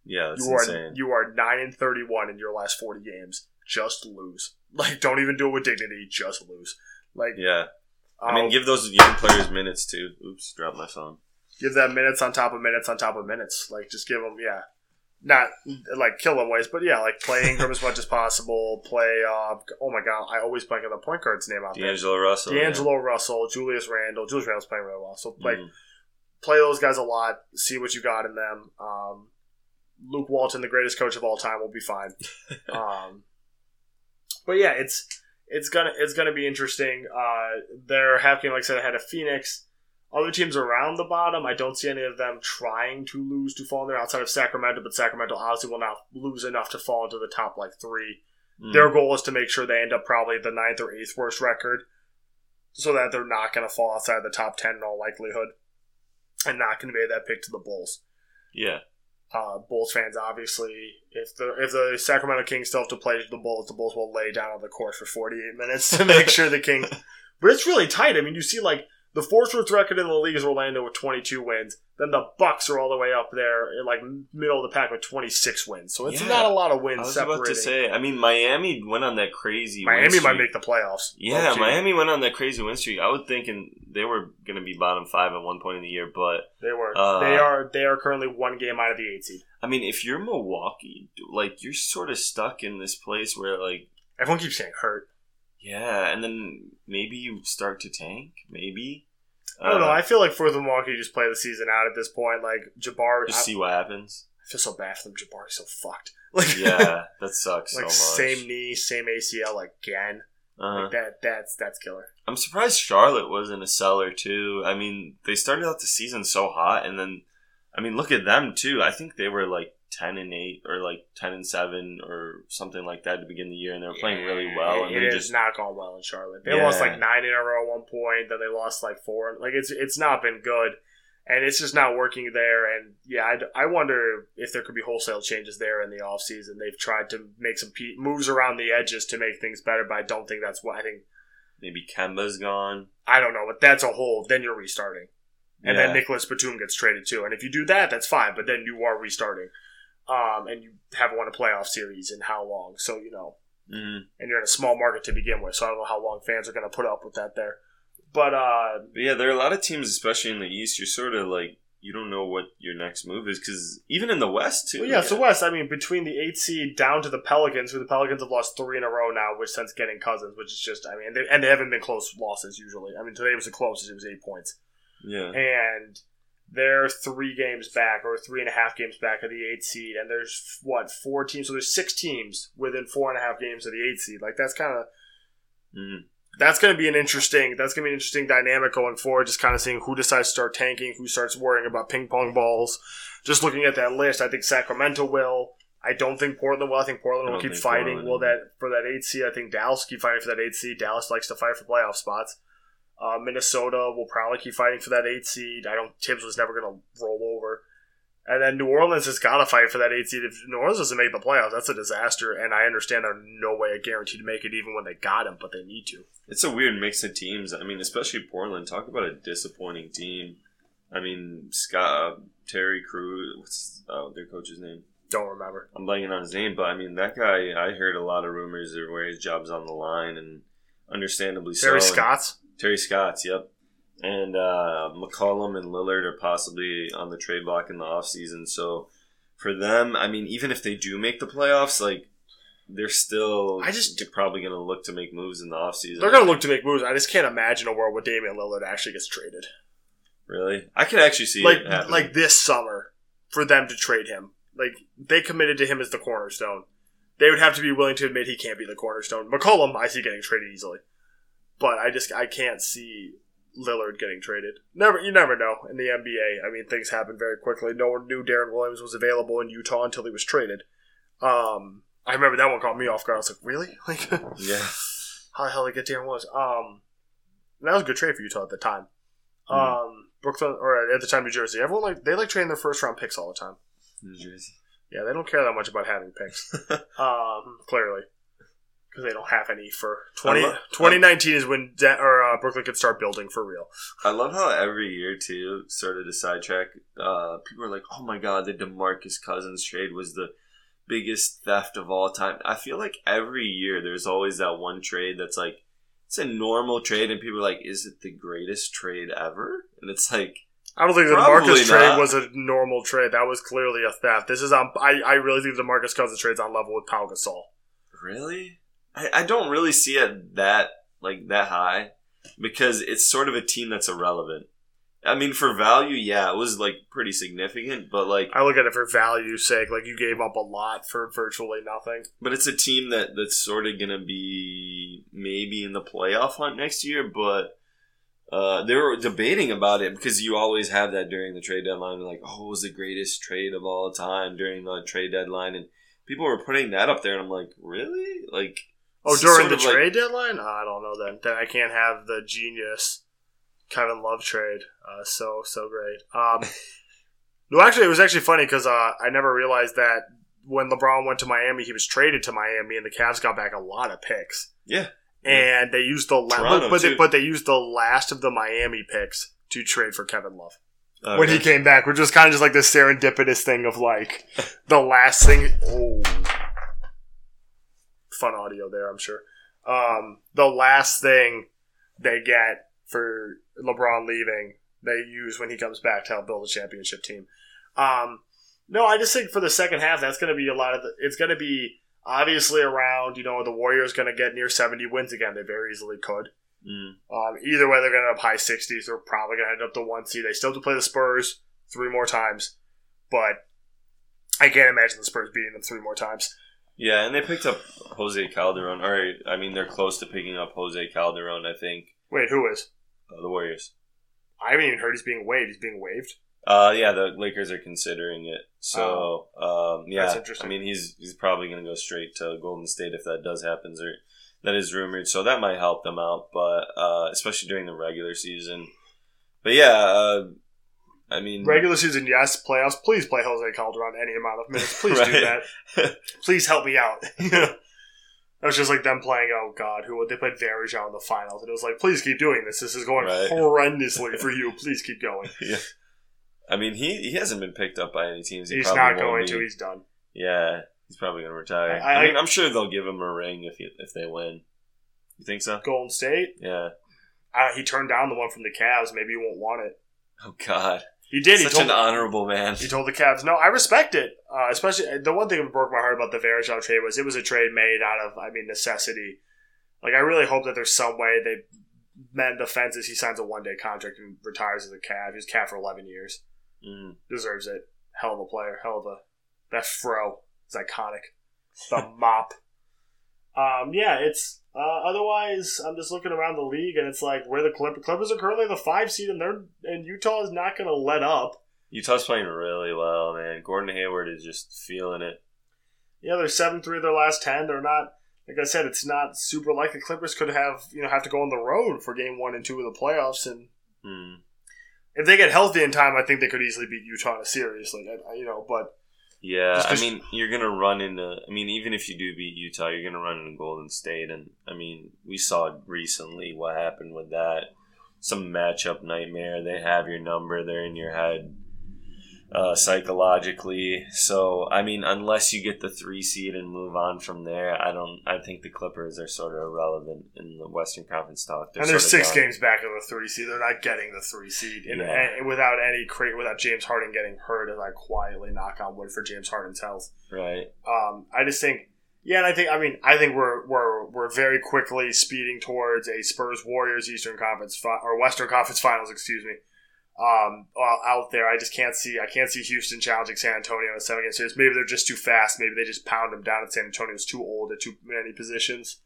Yeah, that's you are insane. you are 9 and 31 in your last 40 games. Just lose. Like, don't even do it with dignity. Just lose. Like, yeah, I um, mean, give those young players minutes too. Oops, dropped my phone. give them minutes on top of minutes on top of minutes. Like, just give them, yeah. Not like kill them ways, but yeah, like play Ingram as much as possible. Play, uh, oh my god, I always blank on the point guard's name out there. D'Angelo Russell. D'Angelo Russell, Julius Randle. Julius Randle's playing really well. So yeah. like Mhm. play those guys a lot, see what you got in them. Um, Luke Walton, the greatest coach of all time, will be fine. um, but yeah, it's it's gonna it's gonna be interesting. Uh, their half game, like I said, ahead of Phoenix. Other teams around the bottom, I don't see any of them trying to lose to fall in there outside of Sacramento, but Sacramento obviously will not lose enough to fall into the top like three. Mm. Their goal is to make sure they end up probably the ninth or eighth worst record, so that they're not going to fall outside the top ten in all likelihood, and not convey that pick to the Bulls. yeah, Uh, Bulls fans, obviously, if the if the Sacramento Kings still have to play the Bulls, the Bulls will lay down on the court for 48 minutes to make sure the King. But it's really tight. I mean, you see, like the fourth worst record in the league is Orlando with 22 wins. Then the Bucks are all the way up there in like middle of the pack with 26 wins. So it's Yeah. not a lot of wins I was separating. about to say. I mean, Miami went on that crazy. win Miami might make the playoffs. Yeah, Low-key. Miami went on that crazy win streak. I was thinking they were going to be bottom five at one point in the year, but They were. Uh, they are. They are currently one game out of the eight seed. I mean, if you're Milwaukee, like you're sort of stuck in this place where, like, Everyone keeps saying hurt. Yeah, and then maybe you start to tank, maybe. I don't know. Uh, I feel like for the Milwaukee, just play the season out at this point. Like Jabari, just I, see what happens. I feel so bad for them. Jabari's so fucked. Like Yeah, that sucks like so much. same knee, same ACL again. Uh-huh. Like that. That's that's killer. I'm surprised Charlotte wasn't a seller too. I mean, they started out the season so hot, and then, I mean, look at them too. I think they were like ten and eight, or like ten and seven, or something like that to begin the year, and they were playing really well. And it is just not going well in Charlotte. They Yeah. lost like nine in a row at one point. Then they lost like four. Like it's it's not been good, and it's just not working there. And yeah, I, I wonder if there could be wholesale changes there in the offseason. They've tried to make some pe- moves around the edges to make things better, but I don't think that's what I think. maybe Kemba's gone. I don't know, but that's a whole. Then you're restarting. and Yeah. then Nicholas Batum gets traded too. And if you do that, that's fine. But then you are restarting, um, and you haven't won a playoff series in how long? So you know, Mhm. and you're in a small market to begin with. So I don't know how long fans are going to put up with that there. But uh, yeah, there are a lot of teams, especially in the East. You're sort of like you don't know what your next move is because even in the West too. well, yeah, so West. I mean, between the eight seed down to the Pelicans, who the Pelicans have lost three in a row now, which since getting Cousins, which is just, I mean, they, and they haven't been close losses usually. I mean, today was the closest; it was eight points. yeah, and they're three games back or three and a half games back of the eight seed and there's what four teams? So there's six teams within four and a half games of the eight seed. Like that's kind of Mhm. that's going to be an interesting that's going to be an interesting dynamic going forward just kind of seeing who decides to start tanking who starts worrying about ping pong balls. Just looking at that list i think sacramento will. I don't think portland will. I think portland I will keep fighting. Portland will that for that eight seed i think dallas keep fighting for that eight seed. Dallas likes to fight for playoff spots uh, Minnesota will probably keep fighting for that eight seed. I don't. Thibs was never going to roll over, and then New Orleans has got to fight for that eight seed. If New Orleans doesn't make the playoffs, that's a disaster. And I understand they're no way guaranteed to make it, even when they got him, but they need to. it's a weird mix of teams. I mean, especially Portland. Talk about a disappointing team. I mean, Scott uh, Terry Crews. What's uh, their coach's name? Don't remember. I'm blanking on his name, but I mean that guy. I heard a lot of rumors of where his job's on the line, and understandably Terry so. and- Stotts. Terry Stotts, yep. And uh, McCollum and Lillard are possibly on the trade block in the offseason. So for them, I mean, even if they do make the playoffs, like they're still I just- they're probably going to look to make moves in the offseason. They're going to look to make moves. I just can't imagine a world where Damian Lillard actually gets traded. Really? I could actually see like like this summer for them to trade him. Like they committed to him as the cornerstone. They would have to be willing to admit he can't be the cornerstone. McCollum, I see getting traded easily, but I just I can't see Lillard getting traded. Never, you never know in the NBA. I mean, things happen very quickly. No one knew Deron Williams was available in Utah until he was traded. Um, I remember that one caught me off guard. I was like, really? Like, yeah. how the hell did they get Deron Williams? Um, that was a good trade for Utah at the time. Mhm. Um, Brooklyn or at the time New Jersey, everyone like they like trading their first round picks all the time. New Jersey. Yeah, they don't care that much about having picks. um, clearly, because they don't have any for 20, I lo- 2019 is when De- or uh, Brooklyn could start building for real. I love how every year too, sort of to sidetrack. Uh, people are like, "Oh my god, the DeMarcus Cousins trade was the biggest theft of all time." I feel like every year there's always that one trade that's like it's a normal trade, and people are like, "Is it the greatest trade ever?" And it's like, I don't think the DeMarcus trade was a normal trade. That was clearly a theft. This is on. I, I really think the DeMarcus Cousins trade's on level with Pau Gasol. really? I, I don't really see it that like that high because it's sort of a team that's irrelevant. I mean, for value, yeah, it was like pretty significant, but like, I look at it for value's sake. Like you gave up a lot for virtually nothing. but it's a team that that's sort of gonna be maybe in the playoff hunt next year, but. Uh, they were debating about it because you always have that during the trade deadline. Like, oh, it was the greatest trade of all time during the trade deadline, and people were putting that up there, and I'm like, really? Like, Oh, during the of like- trade deadline? Oh, I don't know then. Then I can't have the genius Kevin Love trade. Uh, so so great. Um, no, actually, it was actually funny because uh, I never realized that when LeBron went to Miami, he was traded to Miami, and the Cavs got back a lot of picks. yeah, And they used the la- but, they, but they used the last of the Miami picks to trade for Kevin Love Uh, when he came back, which was kind of just like this serendipitous thing of like the last thing. Oh, fun audio there, I'm sure. Um, the last thing they get for LeBron leaving, they use when he comes back to help build a championship team. Um, no, I just think for the second half, that's going to be a lot of. The, it's going to be obviously around. You know, the Warriors going to get near 70 wins again. They very easily could. Mm. Um, either way, they're going to end up high 60s. They're probably going to end up the one seed. They still have to play the Spurs three more times, but I can't imagine the Spurs beating them three more times. Yeah, and they picked up Jose Calderon. All right, I mean, they're close to picking up Jose Calderon. I think Wait, who is? uh, the Warriors. I haven't even heard he's being waived. He's being waived. Uh, yeah, the Lakers are considering it. So, um, yeah, Oh. That's interesting. I mean, he's he's probably going to go straight to Golden State if that does happen, or that is rumored. So that might help them out, but uh, especially during the regular season. But yeah, uh, I mean, Regular season, yes. Playoffs, please play Jose Calderon any amount of minutes. Please do that. Please help me out. that was just like them playing. Oh God, who would they played Varejao in the finals, and it was like, please keep doing this. This is going Right. horrendously for you. Please keep going. yeah. I mean, he he hasn't been picked up by any teams. He He's not going be. to. He's done. Yeah, he's probably going to retire. I- I, I- mean, I'm sure they'll give him a ring if he, if they win. You think so? Golden State. Yeah. Uh, he turned down the one from the Cavs. Maybe he won't want it. Oh God, He did. He such told, an honorable man. he told the Cavs, "No, I respect it." Uh, especially the one thing that broke my heart about the Varejao trade was it was a trade made out of, I mean, necessity. Like I really hope that there's some way they mend the fences. He signs a one day contract and retires as a Cav. He's Cav for 11 years. Mm. Deserves it. Hell of a player. Hell of a that fro is iconic. The mop. Um, yeah, it's uh, otherwise. I'm just looking around the league, and it's like where the Clippers, Clippers are currently the five seed, and they're and Utah is not going to let up. Utah's playing really well, man. Gordon Hayward is just feeling it. Yeah, they're seven three of their last ten. They're not like I said. It's not super like the Clippers could have you know have to go on the road for game one and two of the playoffs, and Mm. if they get healthy in time, I think they could easily beat Utah in a series. Like I, you know, but Yeah, I mean, you're gonna run into. I mean, even if you do beat Utah, you're gonna run into Golden State, and I mean, we saw recently what happened with that. Some matchup nightmare. They have your number. They're in your head uh, psychologically. So, I mean, unless you get the three seed and move on from there, I don't. I think the Clippers are sort of irrelevant in the Western Conference talk. They're and they're six done. games back of the three seed. They're not getting the three seed, and, Yeah. and without any crate, without James Harden getting hurt, and I quietly knock on wood for James Harden's health. right? Um, I just think, yeah, and I think, I mean, I think we're we're we're very quickly speeding towards a Spurs Warriors Eastern Conference fi- or Western Conference Finals, excuse me. Um, out there, I just can't see. I can't see Houston challenging San Antonio in a seven game series. Maybe they're just too fast. Maybe they just pound them down. And San Antonio's too old at too many positions.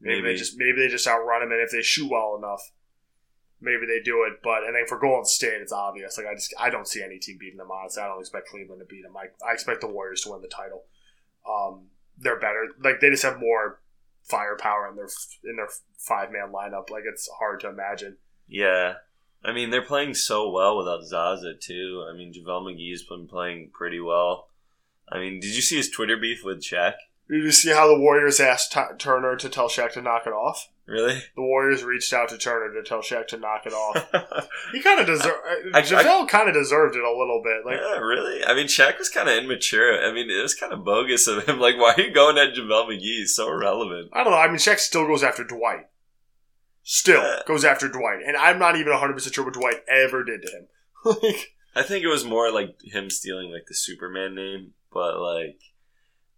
Maybe, they just maybe they just outrun them, and if they shoot well enough, maybe they do it. But and then for Golden State, it's obvious. Like I just I don't see any team beating them. Honestly, I don't expect Cleveland to beat them. I, I expect the Warriors to win the title. Um, they're better. Like they just have more firepower in their in their five man lineup. Like it's hard to imagine. Yeah. I mean, they're playing so well without Zaza, too. I mean, JaVale McGee's been playing pretty well. I mean, did you see his Twitter beef with Shaq? Did you see how the Warriors asked T- Turner to tell Shaq to knock it off? Really? The Warriors reached out to Turner to tell Shaq to knock it off. he kind of deserved. Uh, I- JaVale kind of deserved it a little bit. Like yeah, really? I mean, Shaq was kind of immature. I mean, it was kind of bogus of him. Like, why are you going at JaVale McGee? He's so irrelevant. I don't know. I mean, Shaq still goes after Dwight. Still goes after Dwight, and I'm not even 100 percent sure what Dwight ever did to him. like, I think it was more like him stealing, like, the Superman name. But, like,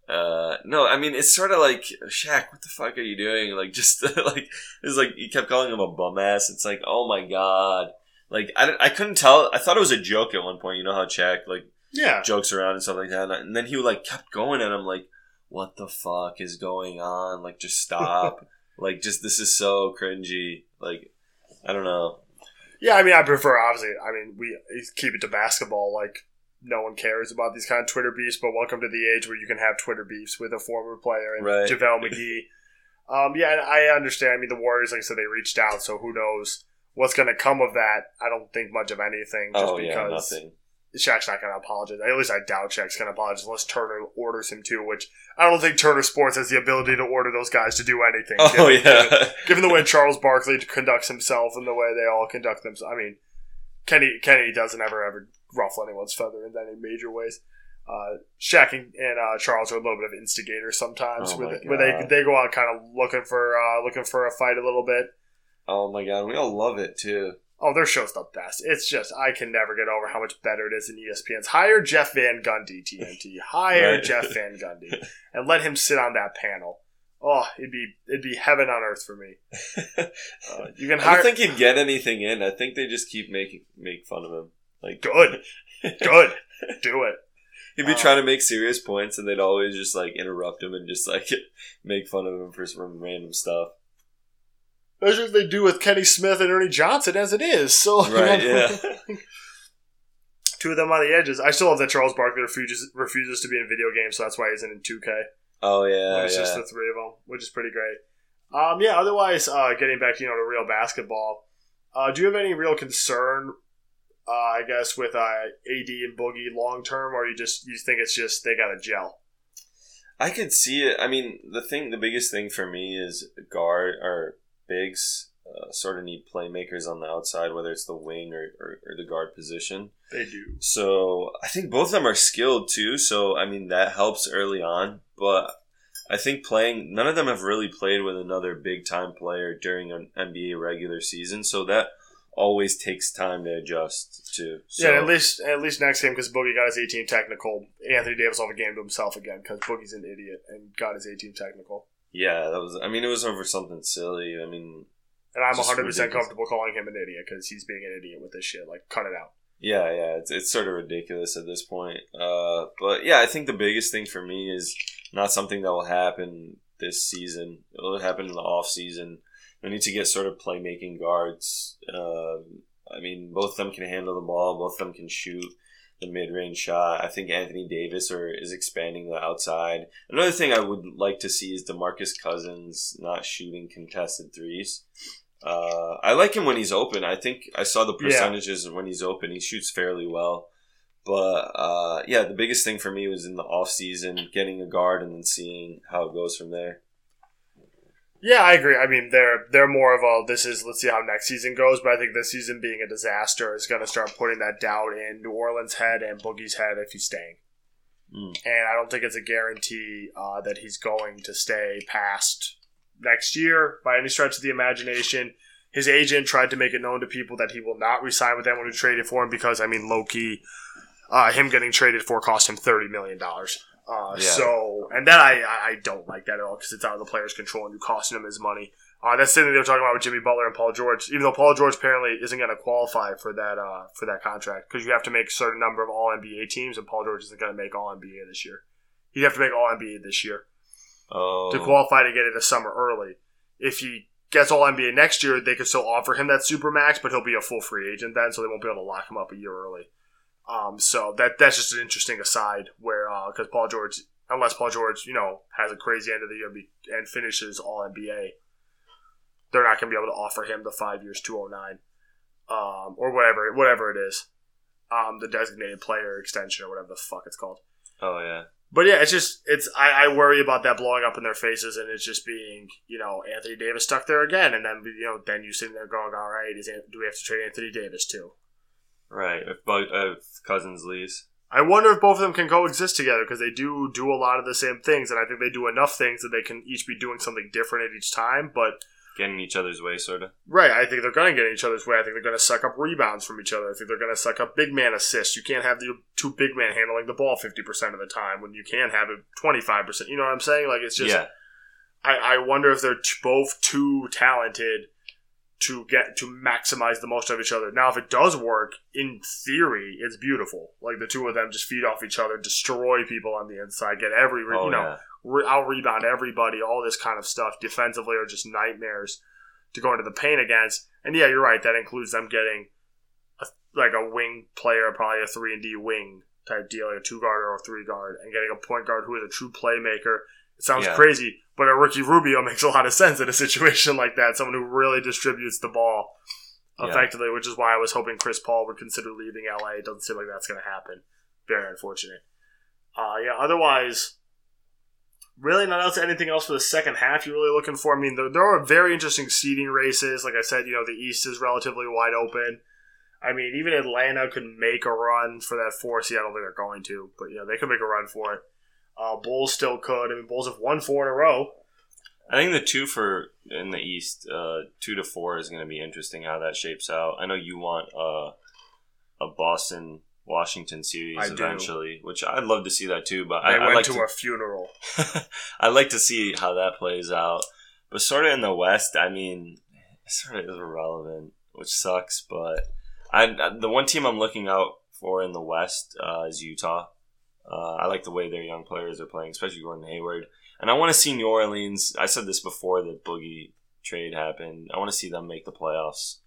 uh, no, I mean, it's sort of like, Shaq, what the fuck are you doing? Like, just, like, it's like, he kept calling him a bum ass. It's like, oh my god. Like I, I couldn't tell. I thought it was a joke at one point. You know how Shaq like Yeah. jokes around and stuff like that, and then he like kept going, and I'm like, what the fuck is going on? Like just stop. like just this is so cringy. Like I don't know. Yeah, I mean, I prefer obviously. I mean, we keep it to basketball. Like, no one cares about these kind of Twitter beefs. But welcome to the age where you can have Twitter beefs with a former player and Right. JaVale McGee. Um, yeah, and I understand. I mean, the Warriors, like I said, they reached out, so who knows what's going to come of that? I don't think much of anything. Just oh yeah, because nothing. Shaq's not going to apologize. At least I doubt Shaq's going to apologize unless Turner orders him to. Which I don't think Turner Sports has the ability to order those guys to do anything. Oh given- given- yeah. given the way Charles Barkley conducts himself and the way they all conduct themselves. I mean, Kenny Kenny doesn't ever ever ruffle anyone's feather in any major ways. Uh, Shaq and, and uh, Charles are a little bit of instigators sometimes, Oh where, they, where they they go out kind of looking for uh, looking for a fight a little bit. oh my god, we all love it too. Oh, their show's the best. It's just I can never get over how much better it is than ESPN's. Hire Jeff Van Gundy, TNT. Hire Right. Jeff Van Gundy and let him sit on that panel. Oh, it'd be it'd be heaven on earth for me. Uh, you can I don't think he'd get anything in. I think they just keep making make fun of him. Like good, good, do it. He'd be Um, trying to make serious points, and they'd always just like interrupt him and just like make fun of him for some random stuff. That's what they do with Kenny Smith and Ernie Johnson as it is. So Right? Yeah. two of them on the edges. I still love that Charles Barkley refuses refuses to be in video games, so that's why he's in in 2K. Oh yeah, it's just the three of them, which is pretty great. Um, yeah. Otherwise, uh, getting back to you know to real basketball, uh, do you have any real concern? Uh, I guess with uh, AD and Boogie long term, or you just you think it's just they got to gel? I could see it. I mean, the thing, the biggest thing for me is guard or bigs. Uh, sort of need playmakers on the outside, whether it's the wing or, or, or the guard position. They do. So I think both of them are skilled too. So I mean that helps early on. But I think playing none of them have really played with another big time player during an NBA regular season. So that always takes time to adjust to. So, yeah, at least at least next game because Boogie got his 18 technical. Anthony Davis have a game to himself again because Boogie's an idiot and got his 18 technical. Yeah, that was. I mean, it was over something silly. I mean, And I'm 100 percent comfortable calling him an idiot because he's being an idiot with this shit. Like, cut it out. Yeah, yeah, it's, it's sort of ridiculous at this point. Uh, but yeah, I think the biggest thing for me is not something that will happen this season. It'll happen in the off season. We need to get sort of playmaking guards. Um I mean, both of them can handle the ball. Both of them can shoot the mid range shot. I think Anthony Davis or is expanding the outside. Another thing I would like to see is DeMarcus Cousins not shooting contested threes. Uh, I like him when he's open. I think I saw the Yeah. percentages when he's open. He shoots fairly well. But uh, yeah, the biggest thing for me was in the off season, getting a guard and then seeing how it goes from there. Yeah, I agree. I mean, they're they're more of a this is let's see how next season goes, but I think this season being a disaster is going to start putting that doubt in New Orleans' head and Boogie's head if he's staying. Mm. And I don't think it's a guarantee uh, that he's going to stay past next year by any stretch of the imagination. His agent tried to make it known to people that he will not resign with them when we traded for him because, I mean, low key, uh, him getting traded for cost him $30 million. Uh, Yeah. So, and that I, I- don't like that at all because it's out of the player's control and you're costing him his money. Uh, that's the thing they were talking about with Jimmy Butler and Paul George. Even though Paul George apparently isn't going to qualify for that uh, for that contract because you have to make a certain number of All NBA teams, and Paul George isn't going to make All NBA this year. He'd have to make All NBA this year Oh, to qualify to get it a summer early. If he gets All NBA next year, they could still offer him that super max, but he'll be a full free agent then, so they won't be able to lock him up a year early. Um, so that that's just an interesting aside where because Paul George, unless Paul George, you know, has a crazy end of the year and finishes All NBA, they're not going to be able to offer him the five years two hundred nine, um, or whatever whatever it is, um, the designated player extension or whatever the fuck it's called. oh yeah. But yeah, it's just it's I, I worry about that blowing up in their faces and it's just being you know Anthony Davis stuck there again and then you know then you sitting there going all right is do we have to trade Anthony Davis too? Right. If, Bug- uh, if Cousins leaves. I wonder if both of them can coexist together because they do do a lot of the same things and I think they do enough things that they can each be doing something different at each time. But Get in each other's way, sort of. right, I think they're going to get in each other's way. I think they're going to suck up rebounds from each other. I think they're going to suck up big man assists. You can't have the two big men handling the ball fifty percent of the time when you can have it twenty five percent. You know what I'm saying? Like it's just. yeah. I, I wonder if they're t- both too talented to get to maximize the most of each other. Now, if it does work, in theory, it's beautiful. Like the two of them just feed off each other, destroy people on the inside, get every Oh, you know yeah. re- out rebound everybody, all this kind of stuff. Defensively are just nightmares to go into the paint against. And yeah, you're right. That includes them getting a, like a wing player, probably a three and D wing type deal, like a two guard or a three guard, and getting a point guard who is a true playmaker. It sounds Yeah. crazy, but a Ricky Rubio makes a lot of sense in a situation like that. Someone who really distributes the ball Yeah. effectively, which is why I was hoping Chris Paul would consider leaving LA. It doesn't seem like that's going to happen. Very unfortunate. Uh, yeah. Otherwise, really not else. Anything else for the second half you're really looking for? I mean, there, there are very interesting seeding races. Like I said, you know, the East is relatively wide open. I mean, even Atlanta could make a run for that four seed. I don't think they're going to, but you know, they could make a run for it. Uh, Bulls still could. I mean, Bulls have won four in a row. I think the two for in the East, uh, two to four is going to be interesting how that shapes out. I know you want uh, a Boston Washington series I do. eventually, which I'd love to see that too. But I, I went like to, to, a funeral. I'd like to see how that plays out. But sort of in the West, I mean, it sort of is irrelevant, which sucks. But I, the one team I'm looking out for in the West uh, is Utah. Uh, I like the way their young players are playing, especially Gordon Hayward. And I want to see New Orleans. I said this before the Boogie trade happened. I want to see them make the playoffs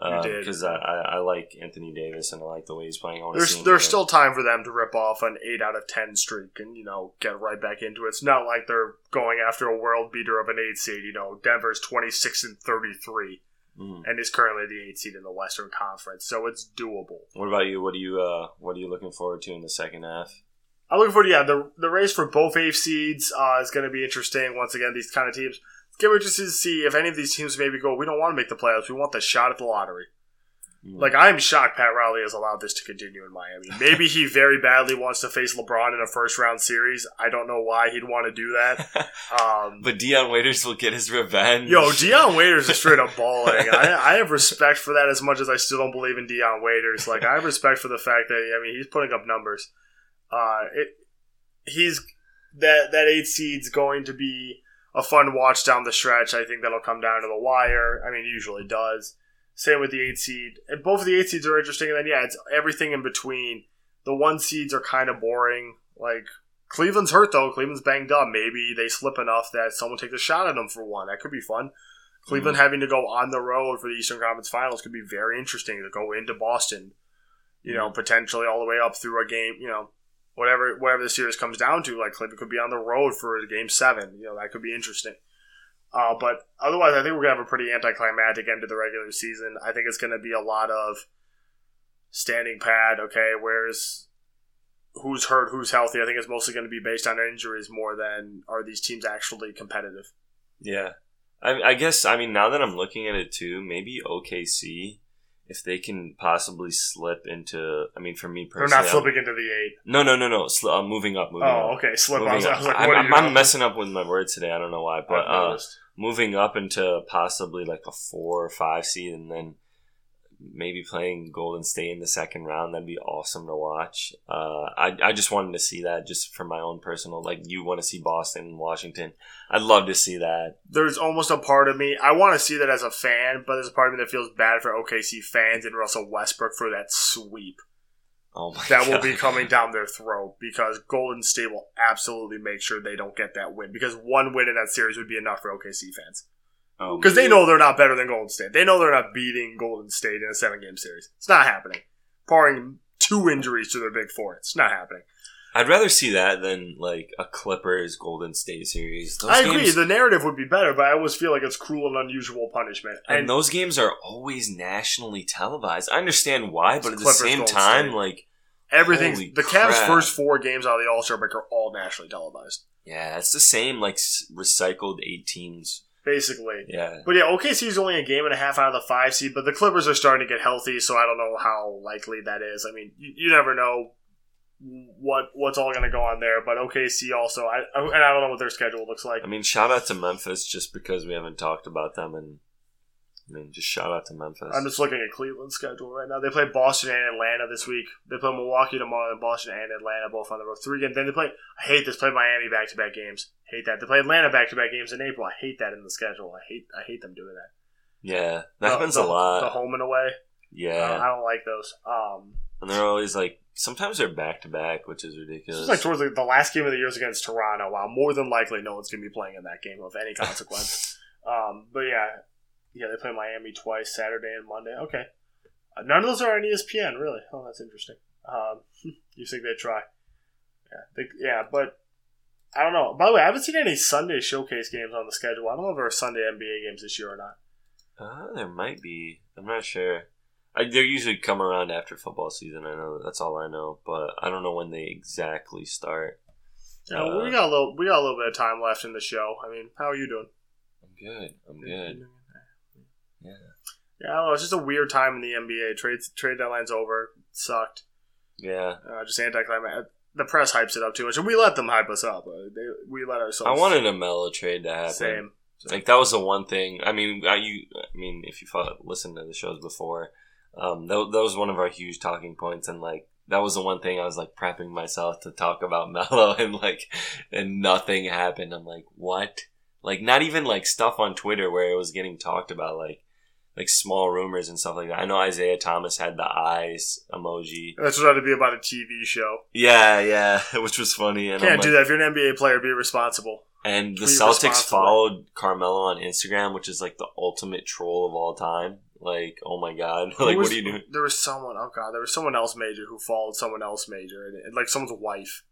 You did. because I, I, I like Anthony Davis and I like the way he's playing. I want to see There's there's still time for them to rip off an eight out of ten streak and you know get right back into it. It's not like they're going after a world beater of an eight seed. You know, Denver's twenty six and thirty three Mhm. and is currently the eight seed in the Western Conference, so it's doable. What about you? What do you uh, What are you looking forward to in the second half? I'm looking forward. To, yeah, the the race for both eighth seeds uh, is going to be interesting. Once again, these kind of teams. It's going to be interesting to see if any of these teams maybe go. We don't want to make the playoffs. We want the shot at the lottery. Mm. Like I'm shocked Pat Riley has allowed this to continue in Miami. Maybe he very badly wants to face LeBron in a first round series. I don't know why he'd want to do that. Um, but Dion Waiters will get his revenge. yo, Dion Waiters is straight up balling. I, I have respect for that as much as I still don't believe in Dion Waiters. Like I have respect for the fact that I mean he's putting up numbers. Uh, it he's that that eight seed's going to be a fun watch down the stretch. I think that'll come down to the wire. I mean, usually does. Same with the eight seed, and both of the eight seeds are interesting. And then yeah, it's everything in between. The one seeds are kind of boring. Like Cleveland's hurt though. Cleveland's banged up. Maybe they slip enough that someone takes a shot at them for one. That could be fun. Cleveland having to go on the road for the Eastern Conference Finals could be very interesting to go into Boston. You know, potentially all the way up through a game. You know, whatever whatever the series comes down to. Like Cleveland could be on the road for game seven. You know, that could be interesting. Uh, but otherwise, I think we're gonna have a pretty anticlimactic end to the regular season. I think it's gonna be a lot of standing pad. Okay, where's who's hurt, who's healthy? I think it's mostly going to be based on injuries more than are these teams actually competitive. Yeah, I, I guess. I mean, now that I'm looking at it too, maybe OKC, if they can possibly slip into. I mean, for me personally, They're not I'm- slipping into the eight. No, no, no, no. Sl- uh, moving up, moving Oh, up. okay. Slip. I Moving was, I up. was like, I'm, I'm, I'm messing up with my words today. I don't know why, but uh, moving up into possibly like a four or five seed, and then maybe playing Golden State in the second round. That'd be awesome to watch. Uh, I I just wanted to see that just for my own personal. Like you want to see Boston and Washington. I'd love to see that. there's almost a part of me I want to see that as a fan, but there's a part of me that feels bad for OKC fans and Russell Westbrook for that sweep Oh my that will be coming down their throat because Golden State will absolutely make sure they don't get that win because one win in that series would be enough for OKC fans Um, oh, because they know they're not better than Golden State. They know they're not beating Golden State in a seven game series. It's not happening. Barring two injuries to their big four, it's not happening. I'd rather see that than like a Clippers Golden State series. Those I agree. games- The narrative would be better, but I always feel like it's cruel and unusual punishment. and And those games are always nationally televised. I understand why, but at the same Golden time, State. like, everything, the Cavs' first four games out of the All Star break are all nationally televised, yeah, it's the same like recycled eight teams. Basically. Yeah, But yeah, OKC is only a game and a half out of the five seed, but the Clippers are starting to get healthy, so I don't know how likely that is. I mean, you, you never know what what's all going to go on there, but OKC also, I and I don't know what their schedule looks like. I mean, shout out to Memphis just because we haven't talked about them, and I mean, just shout out to Memphis. I'm just looking at Cleveland's schedule right now. They play Boston and Atlanta this week. They play Milwaukee tomorrow, and Boston and Atlanta both on the road. Three games. Then they play. I hate this. Play Miami back to back games. Hate that. They play Atlanta back to back games in April. I hate that in the schedule. I hate. I hate them doing that. Yeah, that The- happens the, a lot. The home and away. Uh, yeah, I don't like those. Um, and they're always like sometimes they're back to back, which is ridiculous. just like towards the, the last game of the year is against Toronto. Wow, more than likely, no one's going to be playing in that game of any consequence. um, but yeah, yeah, they play Miami twice, Saturday and Monday. Okay, uh, none of those are on ESPN, really. Oh, that's interesting. Um, you think they try? Yeah, they, yeah, but I don't know. By the way, I haven't seen any Sunday showcase games on the schedule. I don't know if there are Sunday NBA games this year or not. Uh, there might be. I'm not sure. I, they usually come around after football season. I know that's all I know, but I don't know when they exactly start. Yeah, Uh, we got a little, we got a little bit of time left in the show. I mean, how are you doing? I'm good. I'm good. Yeah. Yeah, I don't know. It's just a weird time in the NBA. Trade trade deadline's over. It sucked. Yeah. Uh, just anticlimactic. The press hypes it up too much, and we let them hype us up. Uh, they, we let ourselves. I wanted a Melo trade to happen. same. Like that was the one thing. I mean, I, you. I mean, if you follow, listened to the shows before, um, that, that was one of our huge talking points, and like that was the one thing I was like prepping myself to talk about Melo, and like, and nothing happened. I'm like, what? Like, not even like stuff on Twitter where it was getting talked about, like, like small rumors and stuff like that. I know Isaiah Thomas had the eyes emoji. That's what had to be about a TV show. Yeah, yeah, which was funny. And I'm Can't like, do that if you're an NBA player. Be responsible. And the Tweet Celtics followed Carmelo on Instagram, which is like the ultimate troll of all time. Like, oh my god, like was- what are you doing? There was someone. Oh god, there was someone else major who followed someone else major, and, and like someone's wife,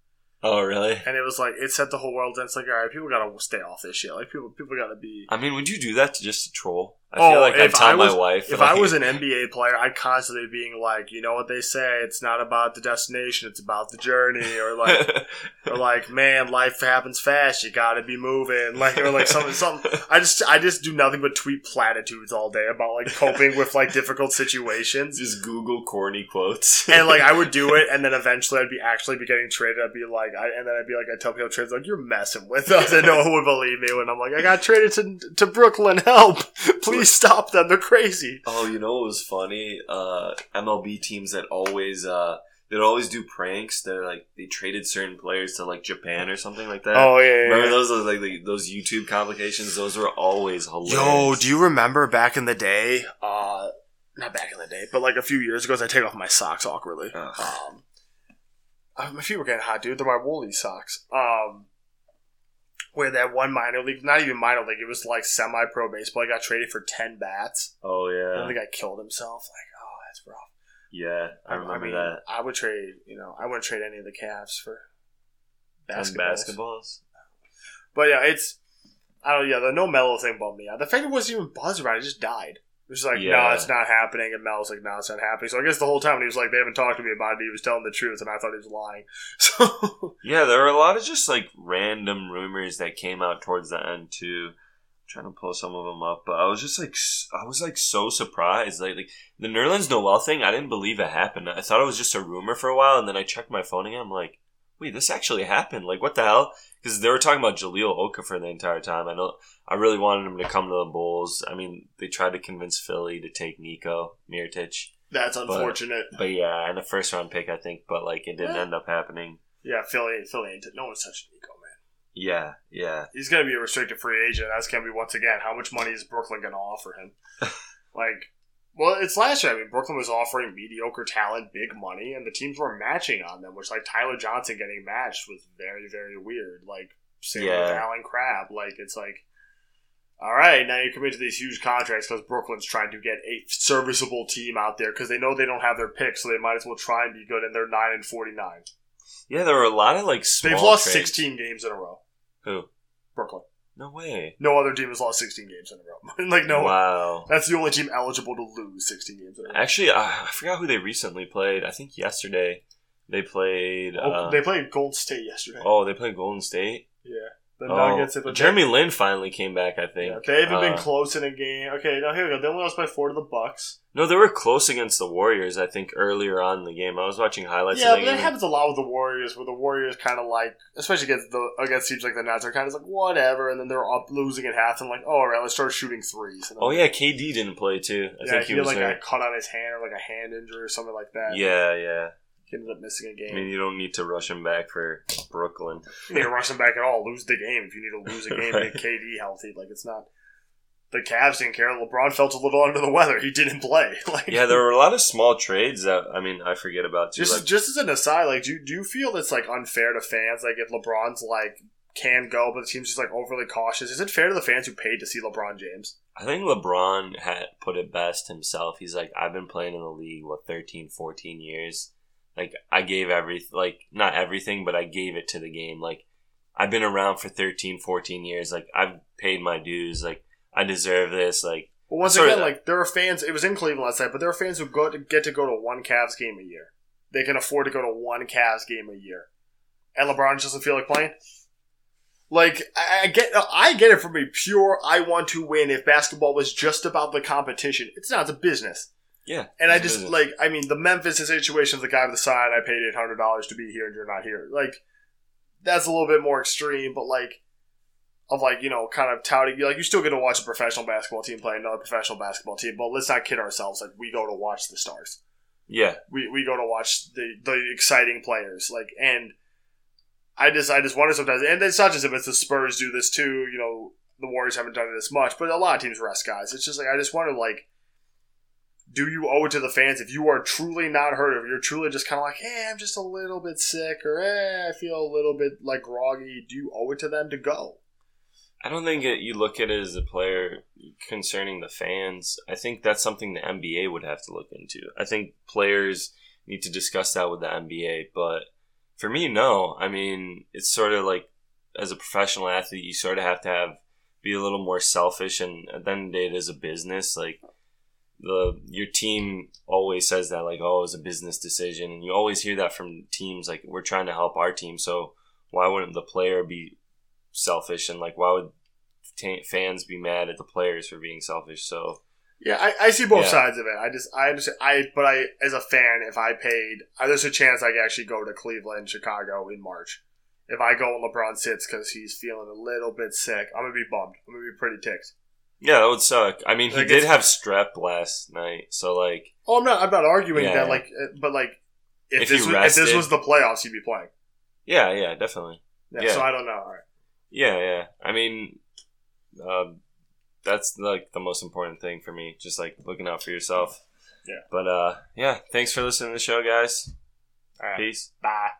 Oh really? and it was like it set the whole world. And it's like, all right, people gotta stay off this shit. Like people, people gotta be. I mean, would you do that to just to troll? I Oh, feel like I'd if I my was- wife If like, I was an NBA player, I'd constantly being like, you know what they say, it's not about the destination, it's about the journey, or like, or like, man, life happens fast, you gotta be moving, like, or like something, something. I just, I just do nothing but tweet platitudes all day about like coping with like difficult situations, just Google corny quotes, and like I would do it, and then eventually I'd be actually be getting traded. I'd be like, I, and then I'd be like, I tell people trades like, you're messing with us, and no one would believe me when I'm like, I got traded to to Brooklyn, help, please stop them, they're crazy. Oh, you know what was funny? Uh, MLB teams that always uh, they'd always do pranks. They're like they traded certain players to like Japan or something like that. Oh yeah, yeah, Remember yeah. those like the, those YouTube complications? Those were always hilarious. Yo, do you remember back in the day? Uh, not back in the day, but like a few years ago, as I take off my socks awkwardly. Ugh. Um, uh, my feet were getting hot, dude. They're my woolly socks. Um, where that one minor league, not even minor league, it was like semi-pro baseball. He got traded for ten bats. Oh And yeah, the guy killed himself. Like, oh, that's rough. yeah. I remember mean, that. I would trade. You know, I wouldn't trade any of the Cavs for basketballs. basketballs. But yeah, it's I don't. Yeah, the no Melo thing bummed me out. The fact it wasn't even buzz around, it just died. It was like, no, it's not happening, and Melo's like, no, it's not happening. So I guess the whole time he was like, they haven't talked to me about it, he was telling the truth, and I thought he was lying. So Yeah, there were a lot of just like random rumors that came out towards the end too. trying to pull some of them up, but I was just like, I was like so surprised. Like, like the Nerlens Noel thing, I didn't believe it happened. I thought it was just a rumor for a while, and then I checked my phone again. I'm like, wait, this actually happened. Like, what the hell? Because they were talking about Jahlil Okafor the entire time. I know. I really wanted him to come to the Bulls. I mean, they tried to convince Philly to take Nico Mirotic, that's unfortunate. but yeah, and a first round pick, I think, but like it didn't Yeah. end up happening. yeah, Philly, Philly ain't. No one's touching Nico, man. Yeah, yeah. He's gonna be a restricted free agent. That's gonna be once again. How much money is Brooklyn gonna offer him? like, well, it's last year. I mean, Brooklyn was offering mediocre talent big money, and the teams were matching on them. Which, like, Tyler Johnson getting matched was very, very weird. Like, same with Yeah. Allen Crabbe. Like, it's like. All right, now you commit to these huge contracts because Brooklyn's trying to get a serviceable team out there because they know they don't have their picks, so they might as well try and be good. And they're nine and forty nine. Yeah, there were a lot of like small. They've lost trades. sixteen games in a row. Who? Brooklyn. No way. No other team has lost 16 games in a row. like no, Wow. that's the only team eligible to lose 16 games in a row. Actually, I, I forgot who they recently played. I think yesterday they played. Oh, Uh, they played Golden State yesterday. oh, they played Golden State. Yeah, the Oh, Nuggets. They Jeremy Lin finally came back. I think. Yeah, they haven't been Uh, close in a game. Okay, now here we go. They only lost by four to the Bucks. No, they were close against the Warriors. I think earlier on in the game. I was watching highlights. yeah, but that happens a lot with the Warriors, where the Warriors kind of like, especially against the against teams like the Nets, are kind of like whatever, and then they're up losing at half, and like, oh, all right, let's start shooting threes. Oh yeah, KD didn't play too. I yeah, think he, he, was like a cut on his hand or like a hand injury or something like that. Yeah, yeah. He ended up missing a game. I mean, you don't need to rush him back for Brooklyn. you need to rush them back at all. Lose the game if you need to lose a game. Right. Make KD healthy. Like it's not. the Cavs didn't care. LeBron felt a little under the weather. He didn't play. Like, Yeah, there were a lot of small trades that I mean I forget about too. just Like, just as an aside, like, do you, do you feel it's like unfair to fans? Like, if LeBron's like can go, but the team's just like overly cautious, is it fair to the fans who paid to see LeBron James? I think LeBron had put it best himself. He's like, I've been playing in the league what 13, 14 years. Like I gave every like not everything, but I gave it to the game. Like I've been around for 13, 14 years. Like I've paid my dues. Like I deserve this. Like But once again, like there are fans. It was in Cleveland last night, but there are fans who go to get to go to one Cavs game a year. They can afford to go to one Cavs game a year, and LeBron just doesn't feel like playing. Like I I get, I get it from a pure I want to win. If basketball was just about the competition, it's not. It's a business. Yeah. And I just like, I mean, the Memphis situation, the guy with the sign, I paid eight hundred dollars to be here, and you're not here. Like, that's a little bit more extreme, but like, of like, you know, kind of touting, like, you still get to watch a professional basketball team play another professional basketball team, but let's not kid ourselves. Like, we go to watch the stars. yeah. We we go to watch the the exciting players. Like, and I just I just wonder sometimes, and it's not just if it's the Spurs do this too. You know, the Warriors haven't done it as much, but a lot of teams rest guys. It's just like I just wonder like do you owe it to the fans if you are truly not hurt, if you're truly just kind of like, hey, I'm just a little bit sick, or hey, I feel a little bit like groggy? Do you owe it to them to go? I don't think it, you look at it as a player concerning the fans. I think that's something the NBA would have to look into. I think players need to discuss that with the NBA. But for me, no. I mean, it's sort of like as a professional athlete, you sort of have to have be a little more selfish. And at the end of the day, it is a business. Like the your team always says that, like, oh, it's a business decision, and you always hear that from teams. Like, we're trying to help our team, so why wouldn't the player be selfish and like why would t- fans be mad at the players for being selfish so Yeah, I, I see both Yeah. sides of it. I just I understand. I but I as a fan, if I paid, uh, there's a chance I could actually go to Cleveland, Chicago in March. If I go and LeBron sits because he's feeling a little bit sick, I'm gonna be bummed. I'm gonna be pretty ticked. Yeah that would suck i mean he Like, did it's- have strep last night so like Oh, I'm not. I'm not arguing Yeah, that. Like, uh, but like, if, If this was, if this rested- was the playoffs, he'd be playing. yeah yeah definitely Yeah, Yeah. So I don't know. All right. yeah yeah i mean um, that's like the most important thing for me just like looking out for yourself Yeah. but uh yeah thanks for listening to the show guys All right. peace Bye.